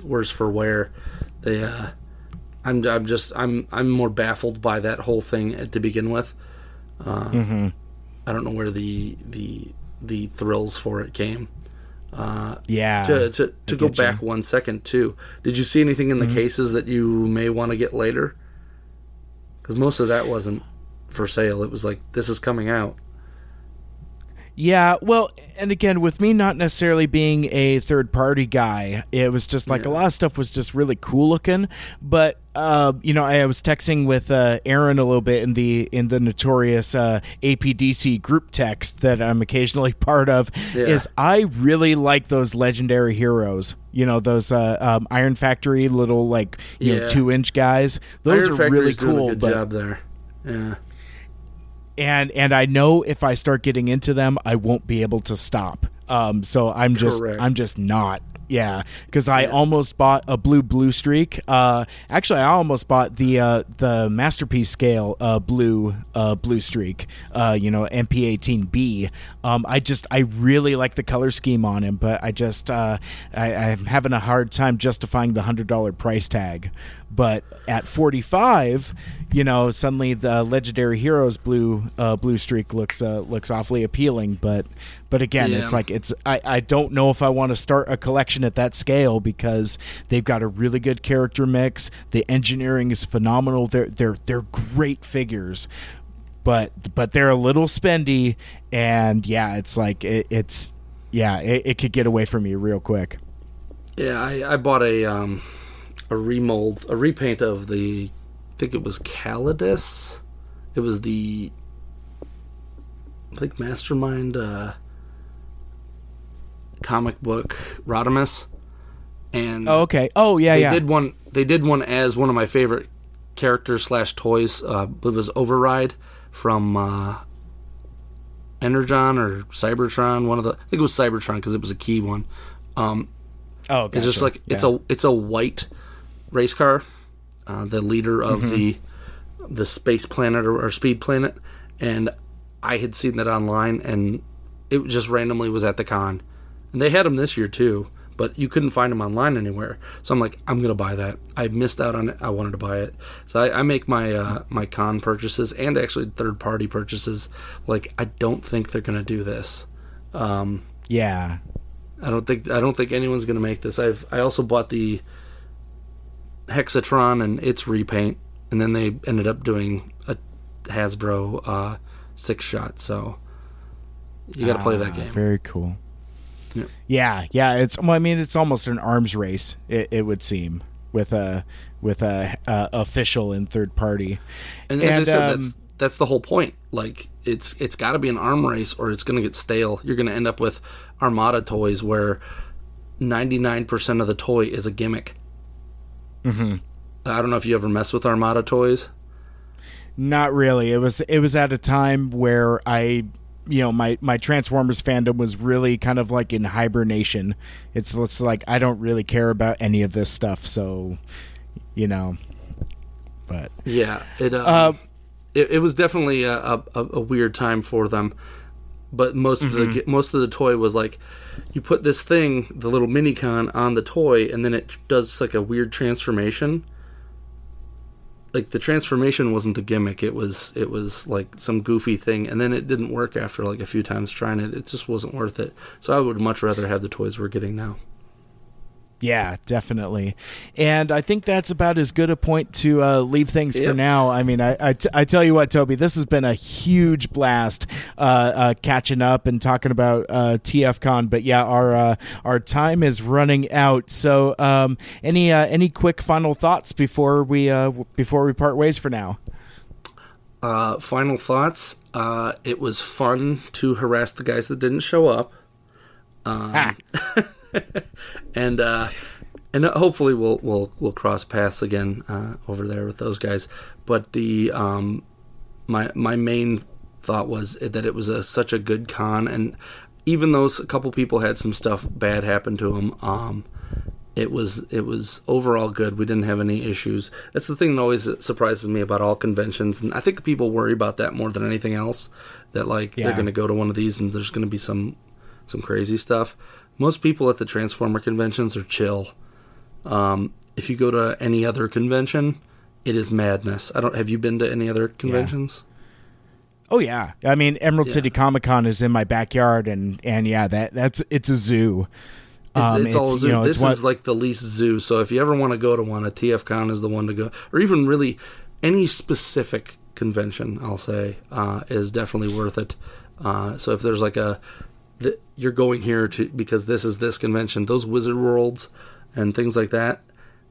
worse for wear they uh i'm i'm just i'm i'm more baffled by that whole thing to begin with uh i don't know where the the the thrills for it came. Uh, Yeah. to to, to go get you. back one second too. Did you see anything in the cases that you may want to get later? Because most of that wasn't for sale. It was like this is coming out Yeah, well, and again, with me not necessarily being a third party guy, it was just like a lot of stuff was just really cool looking. But uh, you know, I was texting with uh, Aaron a little bit in the in the notorious uh, APDC group text that I'm occasionally part of. Yeah. Is I really like those legendary heroes. You know, those uh, um, Iron Factory little like you know two inch guys. Those Iron are really Factory's doing cool. a good but job there yeah and and I know if I start getting into them, I won't be able to stop. Um, so I'm just Correct. I'm just not. Yeah, because I almost bought a blue blue streak. Uh, actually, I almost bought the uh, the masterpiece scale uh, blue uh, blue streak. Uh, you know, MP18B. Um, I just I really like the color scheme on him, but I just uh, I, I'm having a hard time justifying the hundred dollar price tag. But at 45, you know, suddenly the legendary heroes blue uh, blue streak looks uh, looks awfully appealing. But but again, Yeah. it's like it's I, I don't know if I want to start a collection at that scale because they've got a really good character mix. The engineering is phenomenal. They're they're they're great figures. But but they're a little spendy, and yeah, it's like it, it's yeah, it, it could get away from you real quick. Yeah, I, I bought a um a remold, a repaint of the, think it was Calidus. It was the, I think Mastermind uh, comic book Rodimus, and Oh, okay. Oh yeah, they yeah. did one. They did one as one of my favorite characters slash toys. Uh, I believe it was Override from uh, Energon or Cybertron. One of the, I think it was Cybertron because it was a key one. Um, oh, it's just like it's Yeah. a it's a white race car, uh, the leader of Mm-hmm. the the space planet or, or speed planet, and I had seen that online, and it just randomly was at the con, and they had them this year too, but you couldn't find them online anywhere. So I'm like, I'm gonna buy that. I missed out on it. I wanted to buy it, so I, I make my uh, my con purchases and actually third party purchases. Like I don't think they're gonna do this. Um, yeah. I don't think I don't think anyone's gonna make this. I've I also bought the Hexatron and its repaint, and then they ended up doing a Hasbro uh, six shot. So you got to play that Ah, game. Very cool. Yeah. Yeah, yeah. It's well, I mean, it's almost an arms race. It, it would seem with a with a uh, official and third party. And as I said, um, that's that's the whole point. Like it's it's got to be an arm race, or it's going to get stale. You're going to end up with Armada toys where 99% of the toy is a gimmick. Mm-hmm. I don't know if you ever mess with Armada toys. Not really. It was it was at a time where I you know my my Transformers fandom was really kind of like in hibernation. It's it's like I don't really care about any of this stuff, so you know. But Yeah, it uh, Uh, it, it was definitely a, a, a weird time for them. But most of the mm-hmm. most of the toy was like, you put this thing, the little minicon, on the toy, and then it does like a weird transformation. Like the transformation wasn't the gimmick; it was it was like some goofy thing, and then it didn't work after like a few times trying it. It just wasn't worth it. So I would much rather have the toys we're getting now. Yeah, definitely. And I think that's about as good a point to uh, leave things yep. for now. I mean, I, I, t- I tell you what, Toby, this has been a huge blast uh, uh, catching up and talking about uh, TFCon. But yeah, our uh, our time is running out. So, um, any uh, any quick final thoughts before we before we part ways for now? final thoughts. it was fun to harass the guys that didn't show up. Um, and uh, and hopefully we'll we'll we'll cross paths again uh, over there with those guys. But the um, my my main thought was that it was a, such a good con, and even though a couple people had some stuff bad happen to them, um, it was it was overall good. We didn't have any issues. That's the thing that always surprises me about all conventions, and I think people worry about that more than anything else. That like yeah. they're going to go to one of these and there's going to be some some crazy stuff most people at the Transformer conventions are chill. Um, if you go to any other convention, it is madness. I don't. Have you been to any other conventions? Yeah. Oh yeah, I mean Emerald yeah. City Comic Con is in my backyard, and and yeah, that that's it's a zoo. Um, it's, it's, all zoo. You know, this is like the least zoo. So if you ever want to go to one, a TFCon is the one to go, or even really any specific convention. I'll say uh, is definitely worth it. Uh, so if there's like a that you're going here to because this is this convention. Those Wizard Worlds and things like that,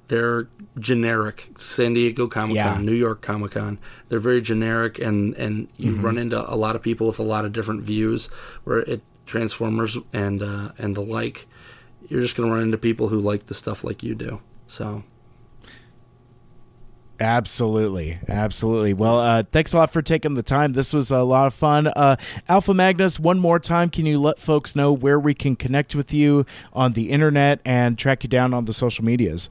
they're generic. San Diego Comic Con, yeah. New York Comic Con, they're very generic, and and you mm-hmm. run into a lot of people with a lot of different views. Where it Transformers and uh, and the like, you're just going to run into people who like the stuff like you do. So Absolutely, absolutely. Well, uh, thanks a lot for taking the time. This was a lot of fun. Uh, Alpha Magnus, one more time, can you let folks know where we can connect with you on the internet and track you down on the social medias?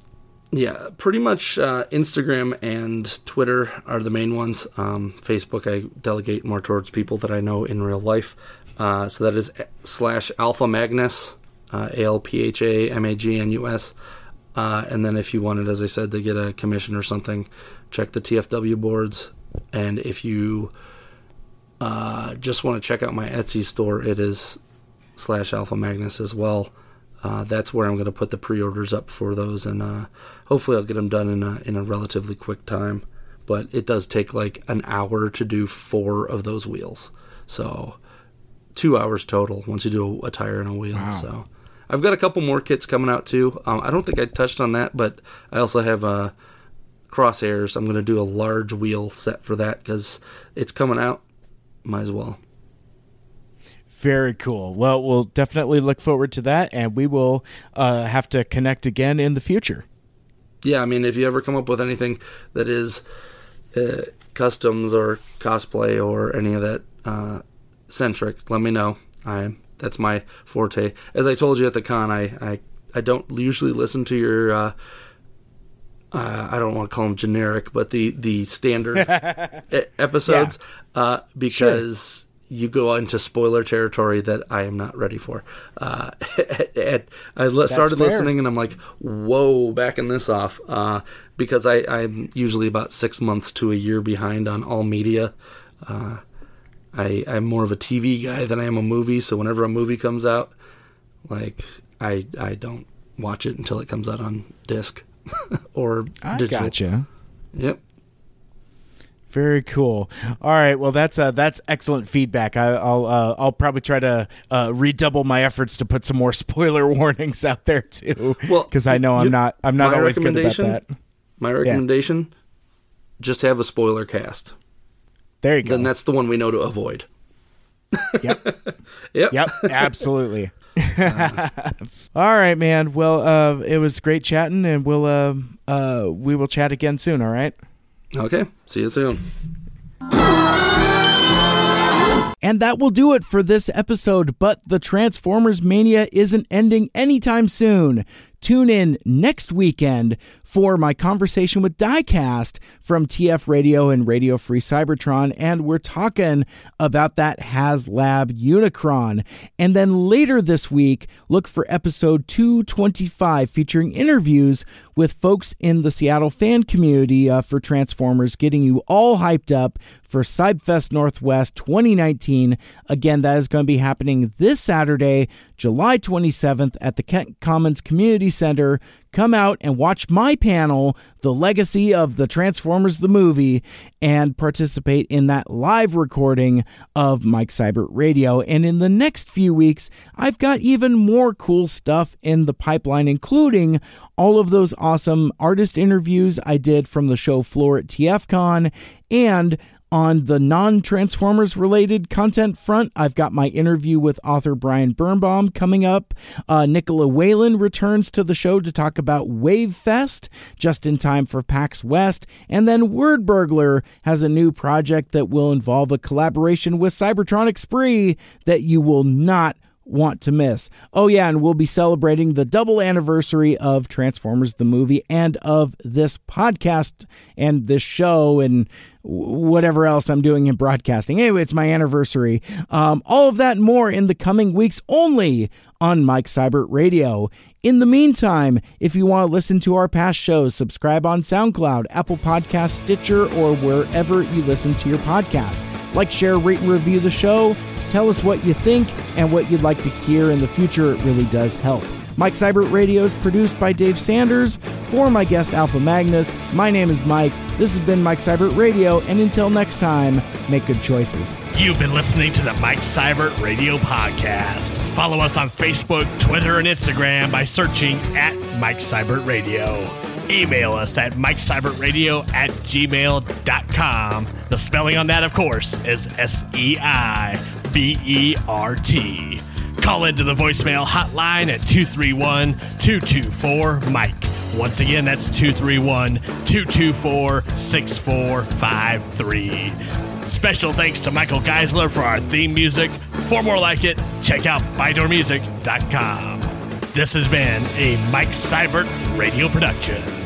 Yeah, pretty much uh, Instagram and Twitter are the main ones. Um, Facebook, I delegate more towards people that I know in real life. Uh, so that is slash Alpha Magnus, uh, A L P H A M A G N U S. Uh, and then if you wanted, as I said, to get a commission or something, check the TFW boards. And if you uh, just want to check out my Etsy store, it is slash Alpha Magnus as well. Uh, that's where I'm going to put the pre-orders up for those, and uh, hopefully I'll get them done in a in a relatively quick time. But it does take like an hour to do four of those wheels, so two hours total once you do a tire and a wheel. Wow. So I've got a couple more kits coming out too. Um, I don't think I touched on that, but I also have uh, crosshairs. I'm going to do a large wheel set for that because it's coming out. Might as well. Very cool. Well, we'll definitely look forward to that, and we will uh, have to connect again in the future. Yeah, I mean, if you ever come up with anything that is uh, customs or cosplay or any of that uh, centric, let me know. I'm that's my forte. As I told you at the con, I I, I don't usually listen to your. Uh, uh, I don't want to call them generic, but the the standard episodes yeah. uh, because sure. you go into spoiler territory that I am not ready for. Uh, I started listening and I'm like, whoa, backing this off uh, because I, I'm usually about six months to a year behind on all media. I, I'm more of a TV guy than I am a movie. So whenever a movie comes out, like I I don't watch it until it comes out on disc or I digital. Gotcha. Yep. Very cool. All right. Well, that's uh, that's excellent feedback. I, will uh, I'll probably try to uh, redouble my efforts to put some more spoiler warnings out there too. Well, because I know I'm not I'm not always good about that. My recommendation: yeah. just have a spoiler cast. There you go. Then that's the one we know to avoid. Yep. yep. Yep. Absolutely. all right, man. Well, uh, it was great chatting, and we'll uh, uh, we will chat again soon. All right. Okay. See you soon. And that will do it for this episode, but the Transformers Mania isn't ending anytime soon. Tune in next weekend for my conversation with Diecast from TF Radio and Radio Free Cybertron, and we're talking about that HasLab Unicron. And then later this week, look for episode 225 featuring interviews with folks in the Seattle fan community uh, for Transformers, getting you all hyped up for Cybfest Northwest 2019. Again, that is going to be happening this Saturday, July 27th at the Kent Commons Community Center, come out and watch my panel, The Legacy of the Transformers the Movie, and participate in that live recording of Mike Seibert Radio. And in the next few weeks, I've got even more cool stuff in the pipeline, including all of those awesome artist interviews I did from the show floor at TFCon and on the non Transformers related content front, I've got my interview with author Brian Birnbaum coming up. Uh, Nicola Whalen returns to the show to talk about Wave Fest just in time for PAX West. And then Word Burglar has a new project that will involve a collaboration with Cybertronic Spree that you will not want to miss. Oh, yeah, and we'll be celebrating the double anniversary of Transformers the movie and of this podcast and this show and whatever else I'm doing in broadcasting. Anyway, it's my anniversary. Um, all of that more in the coming weeks only on Mike Seibert Radio. In the meantime, if you want to listen to our past shows, subscribe on SoundCloud, Apple Podcast, Stitcher, or wherever you listen to your podcasts. Like, share, rate, and review the show. Tell us what you think and what you'd like to hear in the future. It really does help. Mike Seibert Radio is produced by Dave Sanders. For my guest Alpha Magnus, my name is Mike. This has been Mike Seibert Radio, and until next time, make good choices. You've been listening to the Mike Seibert Radio Podcast. Follow us on Facebook, Twitter, and Instagram by searching at Mike Seibert Radio. Email us at MikeSeibertRadio at gmail.com. The spelling on that, of course, is S E I B E R T. Call into the voicemail hotline at 231 224 Mike. Once again, that's 231 224 6453. Special thanks to Michael Geisler for our theme music. For more like it, check out ByDoorMusic.com. This has been a Mike Seibert radio production.